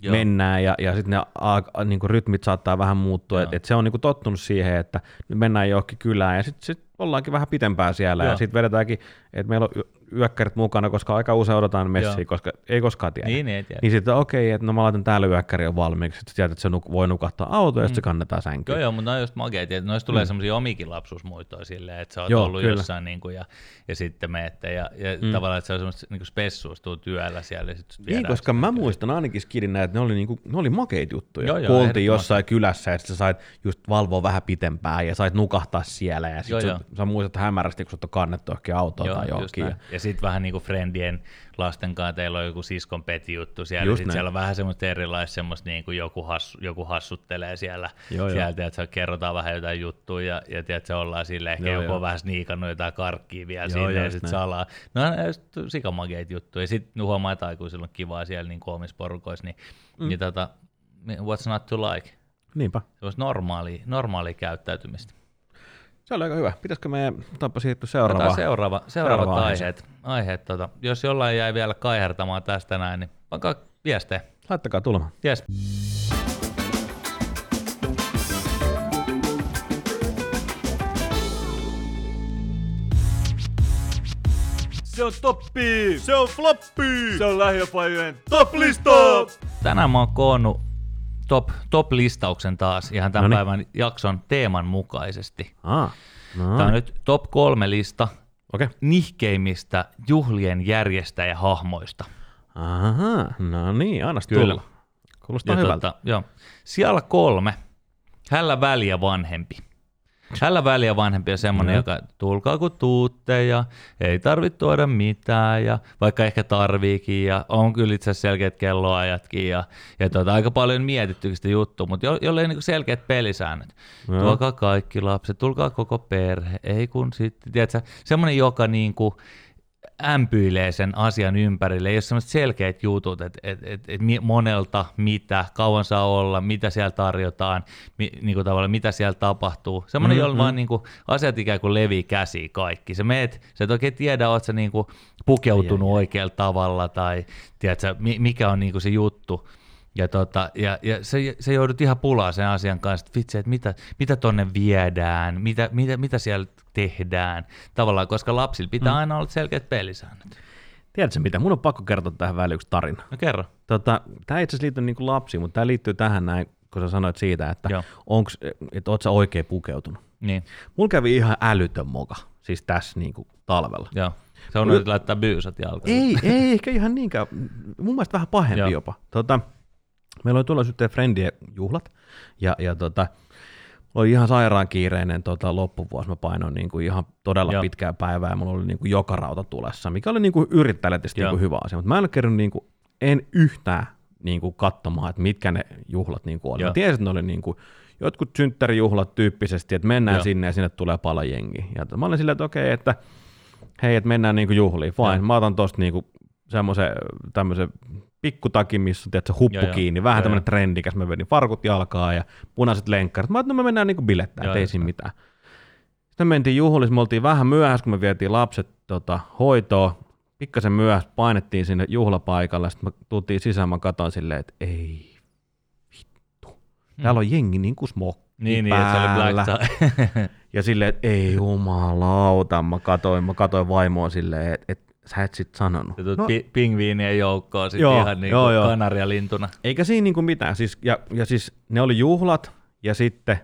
Joo. mennään ja, ja sitten ne a, a, niinku rytmit saattaa vähän muuttua, että et se on niinku tottunut siihen, että nyt mennään johonkin kylään ja sitten sit ollaankin vähän pitempään siellä ja Joo. sitten vedetäänkin, että meillä on yökkärit mukana, koska aika usein odotetaan messiä, Joo. koska ei koskaan tiedä. Niin, ei tiedä. Niin sitten okei, että no mä laitan täällä yökkäri on valmiiksi, sitten tiedät, että se nuk- voi nukahtaa auto ja sitten se kannetaan sänkyyn. Joo, joo, mutta ne on just makeet, että noista tulee mm. semmoisia omikin lapsuusmuistoja silleen, että sä oot Joo, ollut kyllä. jossain niin kuin, ja, ja sitten menette ja, ja mm. tavallaan, että se on semmoista niin spessua, tuu työllä siellä ja sitten Niin, koska mä muistan ainakin skidin näin, että ne oli, niinku, ne oli makeita juttuja. Joo, joo, Kun oltiin jossain kylässä ja sitten sä sait just valvoa vähän pitempään ja sait nukahtaa siellä ja Joo, sitten joo. sä, sä muistat hämärästi, kun sut on kannettu johonkin autoon tai just johonkin. Ja, Ja sitten vähän niin kuin friendien lasten kanssa teillä on joku siskon peti juttu siellä, Just ja sitten näin. siellä on vähän semmoista erilaista semmoista niin kuin joku, hassu, joku hassuttelee siellä, Joo, joo. sieltä, että kerrotaan vähän jotain juttuja ja, ja tiedät, se ollaan sille ehkä Joo, joku joo. on vähän sniikannut jotain karkkia vielä Joo, sinne joo, ja sitten salaa. No sikamakeita juttuja ja sitten huomaa, että aikuisilla on kivaa siellä niin kuin omissa porukoissa, niin, mm. niin tota, what's not to like? niinpä. Semmoista normaalia, normaalia käyttäytymistä. Se oli aika hyvä. Pitäisikö meidän otapa siirtyä seuraavaan? seuraava, seuraavat Seuraava aiheet. aiheet tota. Jos jollain jäi vielä kaihertamaan tästä näin, niin pankaa viestejä. Laittakaa tulemaan. Yes. Se on toppi! Se on floppi! Se on lähiöpajojen Top-lista! Tänään mä oon koonnut top, top-listauksen taas ihan tämän Noniin. päivän jakson teeman mukaisesti. Ah, no, Tämä on nyt top kolme lista. Okay. nihkeimmistä juhlien järjestäjähahmoista. Aha, no niin, anna Kyllä. tulla. Kuulostaa Ja hyvältä. tota, joo. Siellä kolme, Hällä väliä vanhempi. Hällä väliä vanhempi on semmoinen, Joo. joka tulkaa kun tuutte ja ei tarvitse tuoda mitään ja vaikka ehkä tarviikin ja on kyllä itse asiassa selkeät kelloajatkin ja, ja tota, aika paljon mietittykin sitä juttua, mutta jo, jolle ei niinku selkeät pelisäännöt. Joo. Tuokaa kaikki lapset, tulkaa koko perhe, ei kun sitten, tiedätkö, semmoinen, joka niinku, ämpyilee sen asian ympärille. Ei ole semmoiset selkeät jutut, että et, et, et monelta mitä, kauan saa olla, mitä siellä tarjotaan, mi, niin kuin tavallaan, mitä siellä tapahtuu. Semmoinen, mm-hmm. jolla vaan niin kuin, asiat ikään kuin levii käsiin kaikki. Sä meet, sä et oikein tiedä, oot sä niin kuin, pukeutunut oikealla tavalla tai tiedätkö, mi- mikä on niin kuin se juttu. Ja, tota, ja, ja se, se joudut ihan pulaa sen asian kanssa, että vitsi, että mitä, mitä tonne viedään, mitä, mitä, mitä siellä tehdään, tavallaan, koska lapsilla pitää mm. aina olla selkeät pelisäännöt. Tiedätkö mitä? Mun on pakko kertoa tähän väliin yksi tarina. No kerro. Tota, tämä ei itse asiassa liity niinku lapsiin, mutta tämä liittyy tähän näin, kun sä sanoit siitä, että, Joo. onks, että oot sä oikein pukeutunut. Niin, Mulla kävi ihan älytön moka, siis tässä niinku talvella. joo. Se on nyt laittaa byysat jalkaan. Ei, ei ehkä ihan niinkään. Mun mielestä vähän pahempi Joo. jopa. Tota, meillä oli tuolla sitten Friendien juhlat, ja, ja tota, oli ihan sairaan kiireinen tota, loppuvuosi. Mä painoin niin kuin ihan todella Joo. Pitkää päivää, ja mulla oli niin kuin joka rauta tulessa, mikä oli niin kuin yrittäjälle tietysti niin kuin hyvä asia. Mutta mä en kerran niin kuin, en yhtään niin kuin katsomaan, että mitkä ne juhlat niin kuin oli. Joo. Mä tiesin, että ne oli niin kuin, jotkut synttärijuhlat tyyppisesti, että mennään Joo. Sinne ja sinne tulee paljon jengi. Ja mä olin silleen, että okei, että hei, että mennään niinku juhliin, fine. Joo. Mä otan tosta niinku semmoisen tämmöisen pikkutakin, missä on tiedätkö, huppu Joo, joo. kiinni, vähän Joo, tämmöinen joo. trendikäs, mä vedin farkut jalkaa ja punaiset lenkkarit. Mä ajattelin, että no me mennään niinku bilettää, Joo, ei just siinä mitään. Sitten me mentiin juhlissa, me oltiin vähän myöhässä, kun me vietiin lapset tota, hoitoon. Pikkasen myöhässä painettiin sinne juhlapaikalle, sitten me tultiin sisään, mä katsoin silleen, että ei vittu. Täällä on jengi niin kuin smokki Hmm. niin, niin, että se oli päällä. black tie. Ja silleen, että ei jumalauta, mä katoin, mä katoin vaimoa silleen, että et, sä et sit sanonut. Tulet No, pi- pingviinien joukkoon sitten Joo, ihan niin joo, kuin joo. kanarialintuna. eikä siinä niinku mitään. Siis, ja, ja siis ne oli juhlat, ja sitten,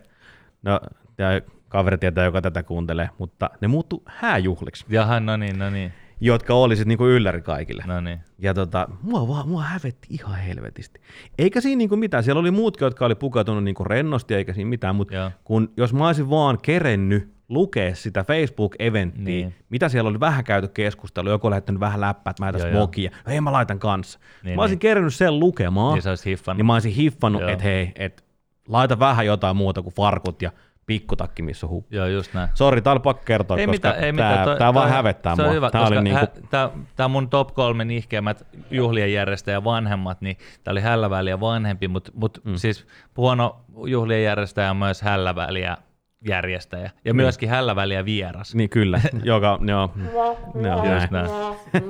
no tämä kaveri tietää, joka tätä kuuntelee, mutta ne muuttu hääjuhliksi, Jaha, no niin, no niin, jotka oli sit niinku ylläri kaikille. no niin. Ja tota, mua, vaan, mua hävetti ihan helvetisti. Eikä siinä niinku mitään. Siellä oli muutkin, jotka oli pukeutunut niinku rennosti, eikä siinä mitään, mutta kun jos mä olisin vaan kerennyt lukea sitä Facebook-eventtiä, Niin. mitä siellä oli vähän käyty keskustelu, joku oli lähettänyt vähän läppää, että mä joo. smokia, hei mä laitan kanssa. Niin, mä olisin niin. kerennyt sen lukemaan, Niin hiffannut. niin mä olisin hiffannut, että hei, et laita vähän jotain muuta kuin farkut ja pikkutakki, missä huppu. Joo, just näin. Sori, tää oli pakko kertoa, Ei koska mitään, ei tää, mitään. Toi- tää vaan toi- hävettää se on mua. Hyvä, tää oli niinku, hä, tää, tää mun top kolme nihkeimmät juhlien järjestäjä vanhemmat, niin tää oli hälläväliä vanhempi, mutta mut mm. siis huono juhlien järjestäjä on myös hälläväliä järjestäjä. Ja myöskin hälläväliä vieras. Niin kyllä, joka, joo, joo Just näin.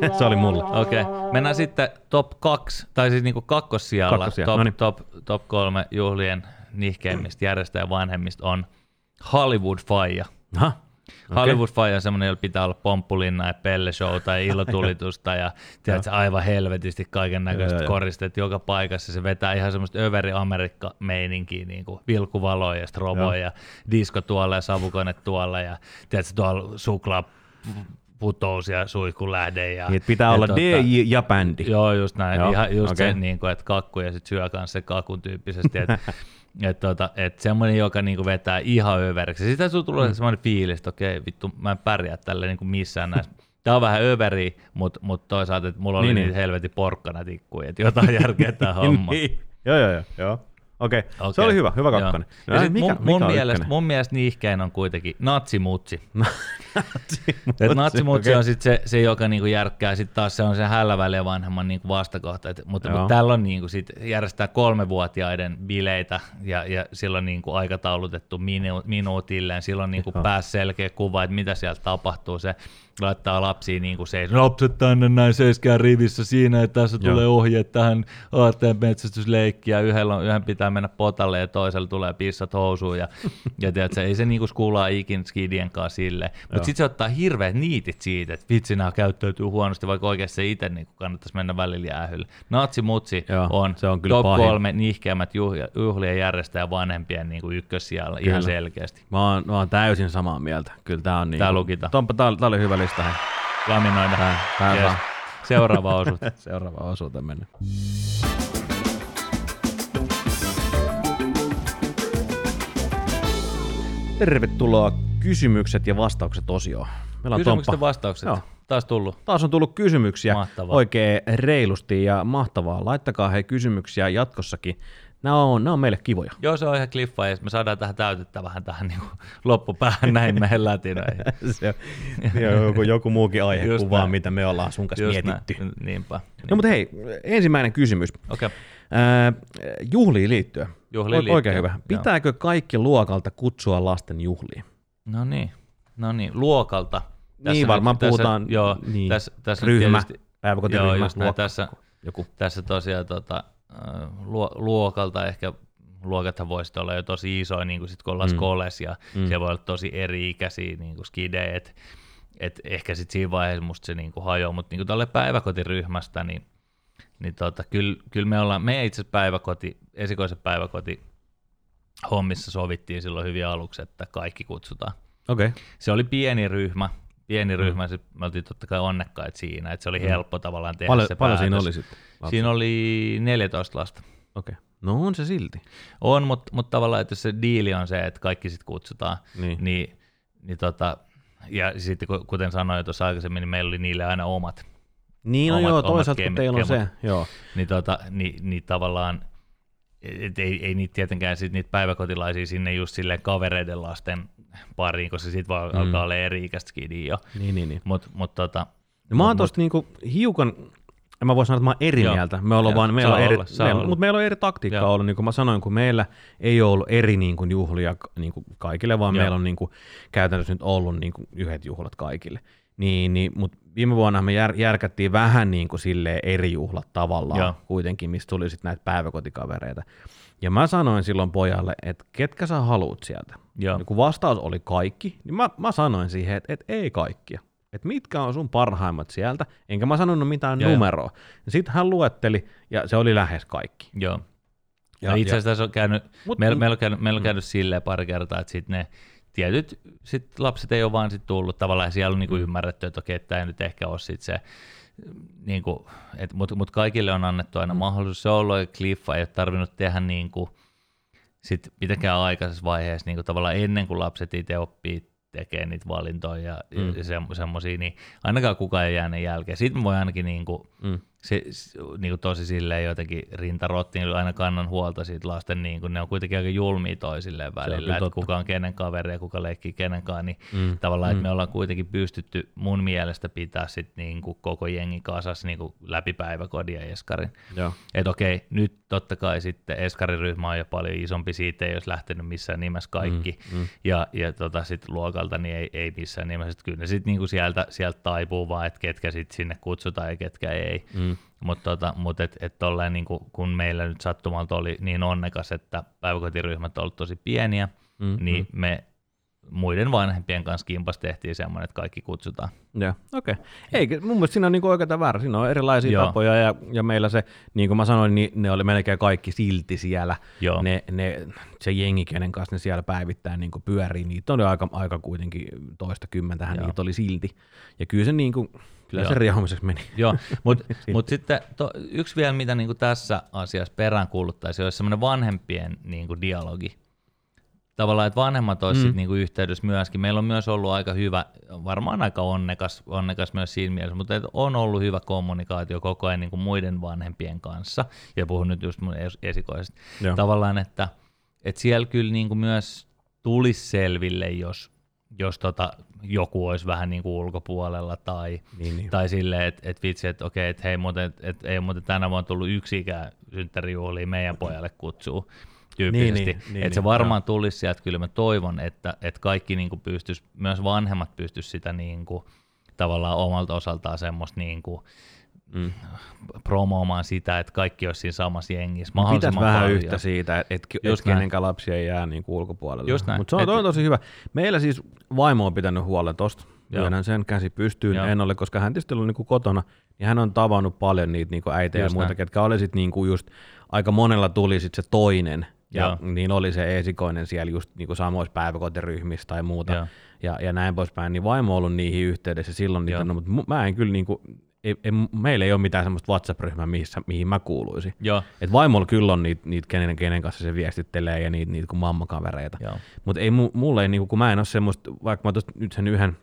näin. se oli mulla. Okei, okay. mennään sitten top kaksi, tai siis niinku kakkossijalla, Kakkossijalla, top, noniin. top, top kolme juhlien nihkeimmistä järjestäjä vanhemmista on Hollywood Faija. Aha. Hollywood Fire on semmoinen, jolla pitää olla pomppulinna ja pelleshowta ja ilotulitusta ja tiedätkö, aivan helvetisti kaiken näköistä joo. koristet joka paikassa. Se vetää ihan semmoista överi Amerikka-meininkiä, niin kuin vilkuvaloja ja stroboja ja disko tuolla ja savukone tuolla ja tiedätkö, tuolla suklaa putous ja suihkulähde. Ja, Niin, pitää ja olla tota- DJ ja bändi. Joo, just näin. Joo, ihan just okay. se, niin kuin, että kakku ja sitten syö kanssa se kakun tyyppisesti. Että et, tota, et semmoinen, joka niin kuin vetää ihan överiksi. Sitten sulla tulee mm. semmoinen fiilis, että okei, vittu, mä en pärjää tälle niin kuin missään näissä. Tämä on vähän överi, mutta mut toisaalta, että mulla oli Niin, niin, niin. helvetin porkkana tikkuja, että jotain järkeä tämä homma. niin. Joo, joo, joo. joo. Okei, okay. se Okei. oli hyvä, hyvä kakkonen. Ja sit mikä, mun, mun, mikä mielestä, ykkönen? mun mielestä niihkein on kuitenkin natsimutsi. Natsimutsi, Et natsimutsi okei. on sit se, se, joka niinku järkkää, sit taas se on se hälläväliä vanhemman niinku vastakohta. Et, mutta, Joo. mutta tällä on niinku sit järjestää kolmevuotiaiden bileitä ja, ja silloin niinku aikataulutettu minu, minuutilleen. Silloin niinku Joo. pääs selkeä kuva, että mitä siellä tapahtuu. Se laittaa lapsia niinku seis. Lapset tänne näin seiskää rivissä siinä, että tässä Joo. tulee ohjeet tähän aatteen metsästysleikkiä. Yhdellä yhden pitää mennä potalle ja toisella tulee pissat housuun. Ja, ja tiedätkö, ei se niinku skuulaa ikin skidien kanssa silleen. Joo. Mutta sitten se ottaa hirveät niitit siitä, että vitsi nämä käyttäytyy huonosti, vaikka oikeasti se itse niin kannattaisi mennä välillä jäähylle. Natsi Mutsi Joo, on, se on kyllä top pahin. kolme nihkeämmät juhlien järjestäjä vanhempien niin kuin ykkössijalla Kyllä. ihan selkeästi. Mä oon, mä oon täysin samaa mieltä. Kyllä tää on niin. Tää lukitaan. Tompa, tää, tää oli hyvä lista. Hei. Laminoida. Tää, tää Yes. Seuraava osuus. Seuraava osuuteen mennä. Tervetuloa kysymykset ja vastaukset osioon. Meillä on Kysymykset Tomppa. ja vastaukset. Joo. Taas tullut. Taas on tullut kysymyksiä Mahtavaa. oikein reilusti ja mahtavaa. Laittakaa he kysymyksiä jatkossakin. Nämä on, nämä on meille kivoja. Joo, se on ihan kliffa, ja me saadaan tähän täytettä vähän tähän niin kuin loppupäähän näin meidän lätinöihin. Se on joku, joku muukin aihe Just kuin vaan näin. mitä me ollaan sun kanssa Just mietitty. näin. Niinpä. No mutta hei, ensimmäinen kysymys. Okei. Ää, juhliin liittyen. Juhliin O- Oikein liittyen, hyvä. Pitääkö kaikki luokalta kutsua lasten juhliin? No niin, no niin, luokalta. Niin, varmaan puhutaan- Joo, niin. tässä, tässä Ryhmä, tietysti, päiväkotiryhmä, joo, just näin, luokka, tässä, joku. tässä tosiaan tota, äh, luokalta ehkä luokathan voisi olla jo tosi isoja, niin kuin sit kun ollaan Mm. skoles, ja Mm. siellä voi olla tosi eri-ikäisiä niin kuin skidejä, et, et ehkä sitten siinä vaiheessa musta se niin kuin hajoaa, mutta niin tälle päiväkotiryhmästä, niin, niin tota, kyllä, kyllä me ollaan, me itse päiväkoti, esikoisen päiväkoti hommissa sovittiin silloin hyvin aluksi, että kaikki kutsutaan. Okay. se oli pieni ryhmä, pieni ryhmä, mm. me oltiin totta kai onnekkaita siinä, että se oli Mm. helppo tavallaan tehdä Paljon, se paljon siinä päätös. oli sitten? Siinä oli 14 lasta. Okei. Okay. No on se silti. On, mutta mut tavallaan, että jos se diili on se, että kaikki sitten kutsutaan, Niin. niin, niin tota, ja sitten ku- kuten sanoin jo tuossa aikaisemmin, niin meillä oli niille aina omat, Niin, no Omat- joo, omat toisaalta kun teillä on se, kemut. joo. niin, tota, niin, niin tavallaan, et ei, ei niitä tietenkään sit niitä päiväkotilaisia sinne just silleen kavereiden lasten pariin, koska sit vaan Mm. alkaa olla eri-ikäistä skidia jo. Niin, niin, niin. Mutta mut, tota, No, mä oon mut- tosta niinku hiukan, en mä voi sanoa, että mä oon eri Joo. mieltä. Me ollaan vaan, meillä on eri, olla. mutta meillä on eri taktiikka Joo. ollut, niin kuin mä sanoin, kun meillä ei ole ollut eri niin kuin juhlia niin kuin kaikille, vaan Joo. meillä on niin kuin, käytännössä nyt ollut niin kuin yhdet juhlat kaikille. Niin, niin, mutta viime vuonna me jär, järkättiin vähän niin kuin silleen eri juhlat tavallaan Joo. kuitenkin, mistä tuli sitten näitä päiväkotikavereita. Ja mä sanoin silloin pojalle, että ketkä sä haluut sieltä. Joo. Ja kun vastaus oli kaikki, niin mä, mä sanoin siihen, että, että ei kaikkia. Että mitkä on sun parhaimmat sieltä, enkä mä sanonut mitään Joo, joo. numeroa. Ja sitten hän luetteli, ja se oli lähes kaikki. Joo. Ja- Ja, itse ja- asiassa tässä on käynyt, Mut- meillä, meillä, on käynyt, meillä on käynyt silleen pari kertaa, että sit ne tietyt sit lapset ei ole vaan sit tullut tavallaan, ja siellä on niinku Mm. ymmärretty, että okei, tämä ei nyt ehkä ole sit se, niinku, mutta mut kaikille on annettu aina Mm. mahdollisuus. Se on ollut kliffa, ei ole tarvinnut tehdä niinku, sit mitenkään aikaisessa vaiheessa niinku tavallaan ennen kuin lapset itse oppii tekee niitä valintoja ja, Mm. ja se, semmoisia, niin ainakaan kukaan ei jäänyt jälkeen. Sitten voi ainakin niinku, Mm. Se, niin kuin tosi silleen jotenkin rintarottiin, niin aina kannan huolta siitä lasten, niin kuin, ne on kuitenkin aika julmia toisilleen välillä, että kuka on kenen kaveri ja kuka leikkii kenenkaan, niin Mm. tavallaan, Mm. että me ollaan kuitenkin pystytty mun mielestä pitää sit niin kuin koko jengi kasas niin kuin läpi päiväkodin ja eskarin. Että okei, nyt totta kai sitten eskariryhmä on jo paljon isompi, siitä ei olisi lähtenyt missään nimessä kaikki, Mm, mm. ja, ja tota sit luokalta niin ei, ei missään nimessä, että kyllä ne sitten niinku sieltä, sieltä taipuu vaan, että ketkä sitten sinne kutsutaan ja ketkä ei. Mm. Mutta tota, mut et, et tolleen niinku, kun meillä nyt sattumalta oli niin onnekas, että päiväkotiryhmät ollut tosi pieniä, Mm. niin me muiden vanhempien kanssa kimpas tehtiin semmoinen, että kaikki kutsutaan. Joo, okei. Okay. Ei, mun mielestä siinä on niinku oikeita väärä. Siinä on erilaisia Joo. tapoja ja, ja, meillä se, niin kuin mä sanoin, niin ne oli melkein kaikki silti siellä. Joo. Ne, ne, se jengi, kenen kanssa ne siellä päivittäin niin pyörii, niitä oli aika, aika kuitenkin toista kymmentähän Joo. niitä oli silti. Ja kyllä se, niin kyllä se Joo. riehumiseksi meni. Joo, mutta mut sitten to, yksi vielä, mitä niinku tässä asiassa peräänkuuluttaisi, olisi semmoinen vanhempien niinku dialogi. Tavallaan, että vanhemmat olisivat mm. niinku yhteydessä myöskin. Meillä on myös ollut aika hyvä, varmaan aika onnekas, onnekas myös siinä mielessä, mutta et on ollut hyvä kommunikaatio koko ajan niinku muiden vanhempien kanssa. Ja puhun nyt just mun es- esikoisesta. Joo. Tavallaan, että, että siellä kyllä niinku myös tulisi selville, jos, jos tota, joku olisi vähän niin kuin ulkopuolella tai, Niin, niin. tai silleen, että et vitsi, että okei, että hei muuten, et, et, ei muuten tänä vuonna tullut yksikään synttärijuhliin meidän pojalle kutsuu tyyppisesti. Niin, Niin, niin, niin, niin, että se niin, varmaan tulisi sieltä, kyllä mä toivon, että, että kaikki niin kuin pystyis, myös vanhemmat pystyis sitä niin kuin, tavallaan omalta osaltaan semmoista niin kuin, Mm. promoomaan sitä, että kaikki olisi siinä samassa jengissä Pitäisi mahdollisimman vähän paljon. yhtä siitä, että et, et kenenkään lapsia ei jää niin ulkopuolelle. Just näin. Mutta se on, Et- on tosi hyvä. Meillä siis vaimo on pitänyt huolen tosta. Myönnän sen käsi pystyyn. Joo. En ole, koska hän tietysti ollut niinku kotona, niin hän on tavannut paljon niitä niinku äitejä Just ja muita, näin. ketkä oli sit niinku just, aika monella tuli sit se toinen, ja Joo. niin oli se esikoinen siellä just niinku samoissa päiväkotiryhmissä tai muuta, Joo. ja, ja näin poispäin, niin vaimo on ollut niihin yhteydessä silloin niitä, no, mutta mu- mä en kyllä niinku, ei, ei, meillä ei ole mitään semmoista WhatsApp-ryhmää, missä, mihin mä kuuluisin. Joo, Et vaimolla kyllä on niitä, niitä kenen, kenen kanssa se viestittelee ja niitä, niitä kuin mammakavereita. Mutta ei mu, mulle ei, niinku, kun mä en ole semmoista, vaikka mä nyt sen yhden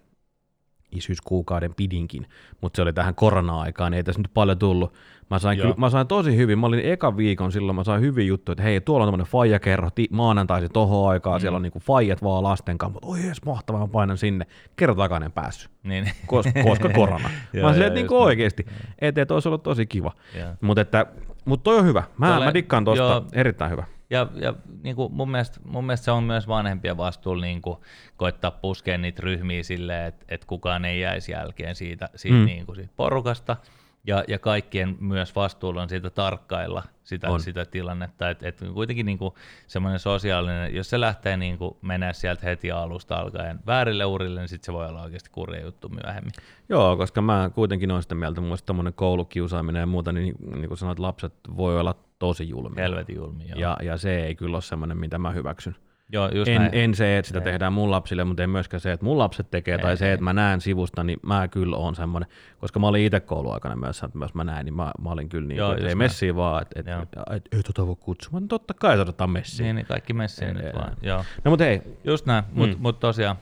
isyyskuukauden pidinkin, mutta se oli tähän korona-aikaan, ei tässä nyt paljon tullut. Mä sain, kyllä, mä sain tosi hyvin, mä olin eka viikon silloin, mä sain hyvin juttu, että hei, tuolla on tämmöinen faijakerho, ti- maanantaisin tohon aikaan, mm. siellä on niinku faijat vaan lasten kanssa, mutta oi jes, mahtavaa, mä painan sinne. Kerro takainen päässyt, Niin, koska, koska korona. Joo, mä silleen, että niinku näin. oikeesti, et, et olisi ollut tosi kiva. Mutta että, mut toi on hyvä. Mä, Tolle- mä dikkaan tosta, joo. erittäin hyvä. Ja, ja niin kuin mun, mielestä, mun mielestä se on myös vanhempien vastuulla niin kuin koittaa puskea niitä ryhmiä silleen, että, että kukaan ei jäisi jälkeen siitä, siitä, Mm. niin kuin siitä porukasta. Ja, ja kaikkien myös vastuulla on siitä tarkkailla sitä, On. sitä tilannetta, että, että kuitenkin niin kuin semmoinen sosiaalinen, jos se lähtee niin kuin menee sieltä heti alusta alkaen väärille urille, niin sitten se voi olla oikeasti kurja juttu myöhemmin. Joo, koska mä kuitenkin olen sitä mieltä, mun koulukiusaaminen ja muuta, niin, niin kuin sanoit, lapset voi olla tosi julmia. Helvetin julmi. Joo, Ja, ja se ei kyllä ole semmoinen, mitä mä hyväksyn. joo just En, näin. en se, että sitä tehdään mun lapsille, mutta en myöskään se, että mun lapset tekee, tai Ei, se, ei. että mä näen sivusta, niin mä kyllä oon semmoinen, koska mä olin itse kouluaikana myös, että myös mä näin, niin mä, mä olin kyllä niin, Joo, että ei messiin vaan, että et, et, et, ei tota voi kutsua, no totta kai se otetaan messiin. Niin, niin kaikki messiin Ei, nyt ei, vaan. ei. Joo. No mutta hei, Just näin, mutta Mm. mut tosiaan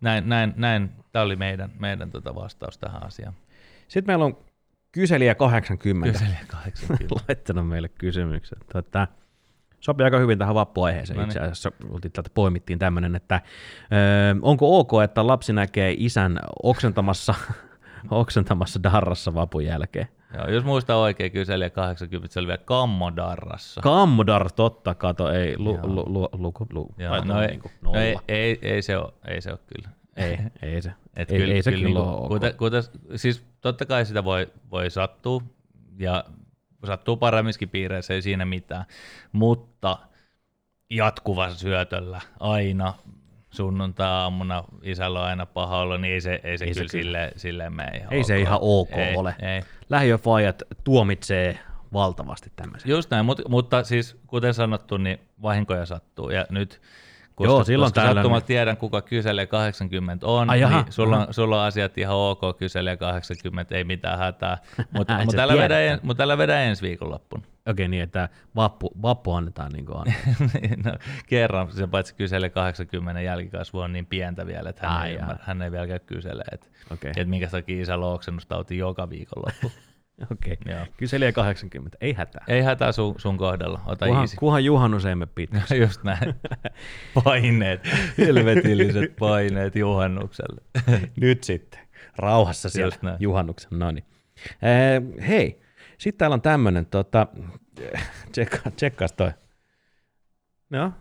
näin, näin, näin tämä oli meidän, meidän tota vastaus tähän asiaan. sitten meillä on kyselijä 80. Kyselijä 80. laittanut meille kysymyksen. Tota, sopii aika hyvin tähän vappuaiheeseen No niin. itse asiassa. Oltiin täältä poimittiin tämmöinen, että ö, onko ok, että lapsi näkee isän oksentamassa, oksentamassa darrassa vapun jälkeen? Joo, jos muistan oikein, kyselijä 80, se oli vielä kammodarrassa. Kammodar, totta, kato, ei, lu, Joo. lu, lu, luku, lu, Joo, taitaa no, ei, niinku no ei, ei, ei, se ole, ei se ole kyllä. Ei, ei se. Et ei, ei se kyllä, ole ok. kuten, kuten, siis totta kai sitä voi, voi sattua, ja sattuu paremmiskin piireissä, ei siinä mitään, mutta jatkuvassa syötöllä aina sunnuntai-aamuna isällä on aina paha olla, niin ei se, ei se Ei ei se kyllä kyllä. silleen, silleen mene ihan Ei se ok. ihan ok ei, ole. Ei. Lähiöfajat tuomitsee valtavasti tämmöisen. Just näin, mutta, mutta siis kuten sanottu, niin vahinkoja sattuu. Ja nyt, koska, Joo, silloin koska sattumalta tiedän, kuka kyselee 80 on, Ai jaha, niin sulla, on, sulla on asiat ihan ok, kyselee 80, ei mitään hätää. Mutta mut tällä, vedän, mut tällä vedän ensi viikonloppuna. Okei, niin, että vappu, vappu annetaan niin kuin no, kerran, se paitsi kyselee 80 jälkikasvu on niin pientä vielä, että hän, Ai ei, ymmärrä, hän ei vielä käy kyselee, että, Okei, että minkä takia isällä on oksennustauti joka viikonloppu. okei. Joo. Kyselijä 80, ei hätää. Ei hätää sun, sun kohdalla, ota Kunhan, easy. kunhan juhannus ei mene. Just näin. Paineet, helvetilliset paineet juhannukselle. Nyt sitten. Rauhassa siellä juhannuksen. No niin. Eh, hei, sitten täällä on tämmönen, tota, tsekka, tsekkaas toi. No,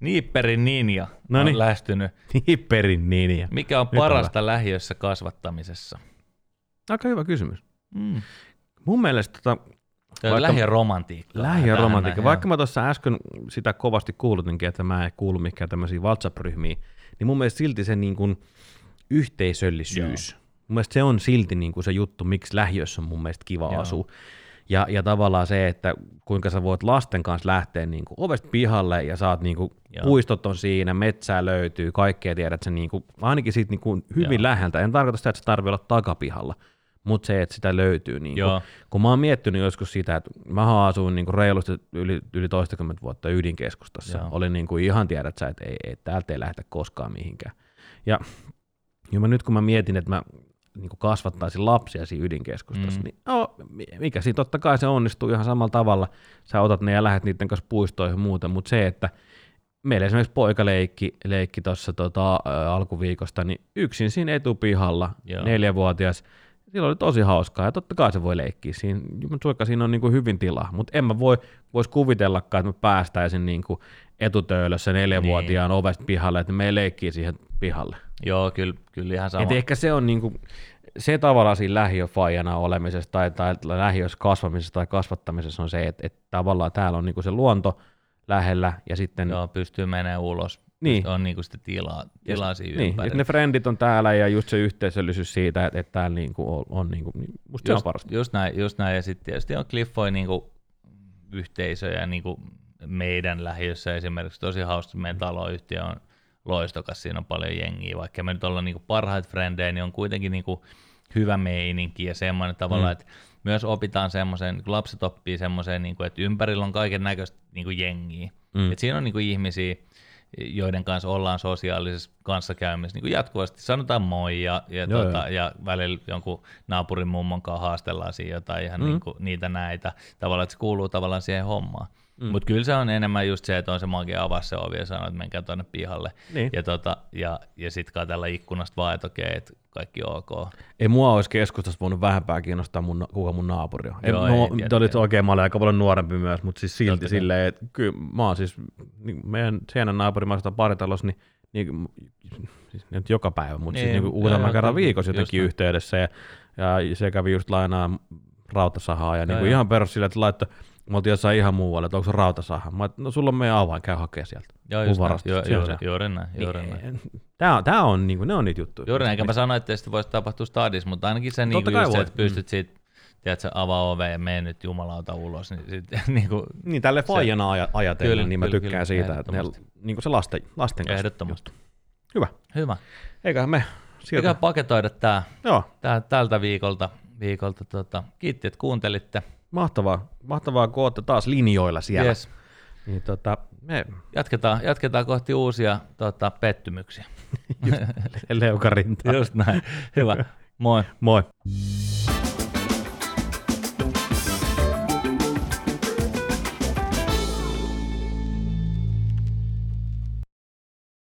Niipperin ninja Noniin. on lähestynyt. Nipperin ninja. Mikä on Nyt on parasta lähiössä kasvattamisessa? Aika hyvä kysymys. Mm. Mun mielestä tota, Vaikka- lähiöromantiikka, Vähän vaikka mä tuossa äsken sitä kovasti kuulutinkin, että mä en kuulu mikään tämmöisiin WhatsApp-ryhmiin, niin mun mielestä silti se niin kuin yhteisöllisyys, Joo. mun mielestä se on silti niin kuin se juttu, miksi lähiössä on mun mielestä kiva Joo. asua. Ja, ja tavallaan se, että kuinka sä voit lasten kanssa lähteä niin kuin ovesta pihalle ja saat niin kuin, puistot on siinä, metsää löytyy, kaikkea tiedät sä niin kuin, ainakin siitä niin kuin hyvin Joo. läheltä. En tarkoita sitä, että se tarvii olla takapihalla, mutta se, että sitä löytyy. Niin kuin, kun mä oon miettinyt joskus sitä, että mä asuin niin reilusti yli, yli toistakymmentä vuotta ydinkeskustassa. Joo. Olin niin kuin ihan tiedät sä, että ei, ei, täältä ei lähdetä koskaan mihinkään. Ja, ja mä nyt kun mä mietin, että mä niin kuin kasvattaisin lapsia siinä ydinkeskustassa, mm. niin no, mikä siinä totta kai se onnistuu ihan samalla tavalla. Sä otat ne ja lähdet niiden kanssa puistoihin ja muuta, mutta se, että meillä esimerkiksi poika leikki, leikki tuossa tota, ä, alkuviikosta, niin yksin siinä etupihalla, Joo. neljävuotias, silloin oli tosi hauskaa, ja totta kai se voi leikkiä siinä, mutta siinä on niin kuin hyvin tilaa, mutta en mä voi, vois kuvitellakaan, että mä päästäisin niin kuin etutöölössä neljävuotiaan niin. ovesta pihalle, että me leikkii siihen pihalle. Joo, kyllä, kyllä ihan sama. Et ehkä se on niinku, se tavallaan siinä lähiöfajana olemisessa tai, tai lähiössä kasvamisessa tai kasvattamisessa on se, että, että tavallaan täällä on niinku se luonto lähellä ja sitten... Joo, pystyy menemään ulos. Niin. On niinku sitä tilaa, tilaa siinä niin, että ne frendit on täällä ja just se yhteisöllisyys siitä, että, että täällä niinku on, on niinku, niin musta just, se on parasta. Just näin, just näin. ja sitten tietysti on Cliffoy niinku yhteisöjä niinku meidän lähiössä esimerkiksi tosi hauska, meidän taloyhtiö on loistokas, siinä on paljon jengiä, vaikka me nyt ollaan niinku parhaita frendejä, niin on kuitenkin niinku hyvä meininki ja semmoinen tavalla, mm. että myös opitaan semmoisen, kun lapset oppii semmoiseen, niinku, että ympärillä on kaiken näköistä niinku jengiä. Mm. Et siinä on niinku ihmisiä, joiden kanssa ollaan sosiaalisessa kanssakäymisessä niin kuin jatkuvasti. Sanotaan moi ja, ja, joo, tota, joo. ja välillä jonkun naapurin mummon kanssa haastellaan siinä jotain ihan mm. niin kuin, niitä näitä. Tavallaan, että se kuuluu tavallaan siihen hommaan. Mm. Mutta kyllä se on enemmän just se, että on se magia avaa se ovi ja sanoa, että menkää tuonne pihalle. Niin. Ja, tota, ja, ja sitten katsella ikkunasta vaan, että okei, että kaikki ok. Ei mua olisi keskustassa voinut vähempää kiinnostaa mun, kuka mun naapuri on. Joo, en, ei, no, olit oikein, mä olin aika paljon nuorempi myös, mutta siis silti Totta silleen, että kyllä mä oon siis, niin meidän Sienan naapuri, mä paritalossa, niin, niin siis nyt joka päivä, mutta siis niin, siis niin useamman kerran viikossa jotenkin yhteydessä ja, ja se kävi just lainaa rautasahaa ja niin kuin ihan perus sillä, että laittoi Mä oltiin jossain ihan muualle, että onko se rautasaha. Mä no sulla on meidän avain, käy hakea sieltä. Joo, just näin. Jo, juuri, juuri näin. Juuri niin, näin. Tää on, tää on, niinku, ne on niitä juttuja. Juuri näin, enkä mä sano, että sitä voisi tapahtua stadis, mutta ainakin se, niinku just se, että pystyt mm. siitä tiedätkö, avaa ove ja mene nyt jumalauta ulos. Niin, sit, niin, kuin, niin tälle fajana aj- ajatellen, kyllä, niin mä kyllä, tykkään kyllä, siitä, että ne, niin kuin se lasten, lasten kanssa. Ehdottomasti. Hyvä. Hyvä. Eiköhän me sieltä. Eiköhän paketoida tää, Joo. Tää, tältä viikolta. viikolta tota. Kiitti, että kuuntelitte. Mahtavaa, mahtavaa kun olette taas linjoilla siellä. Yes. Niin, tota, me... jatketaan, jatketaan kohti uusia tota, pettymyksiä. Leukarinta. Just näin. Hyvä. Moi. Moi.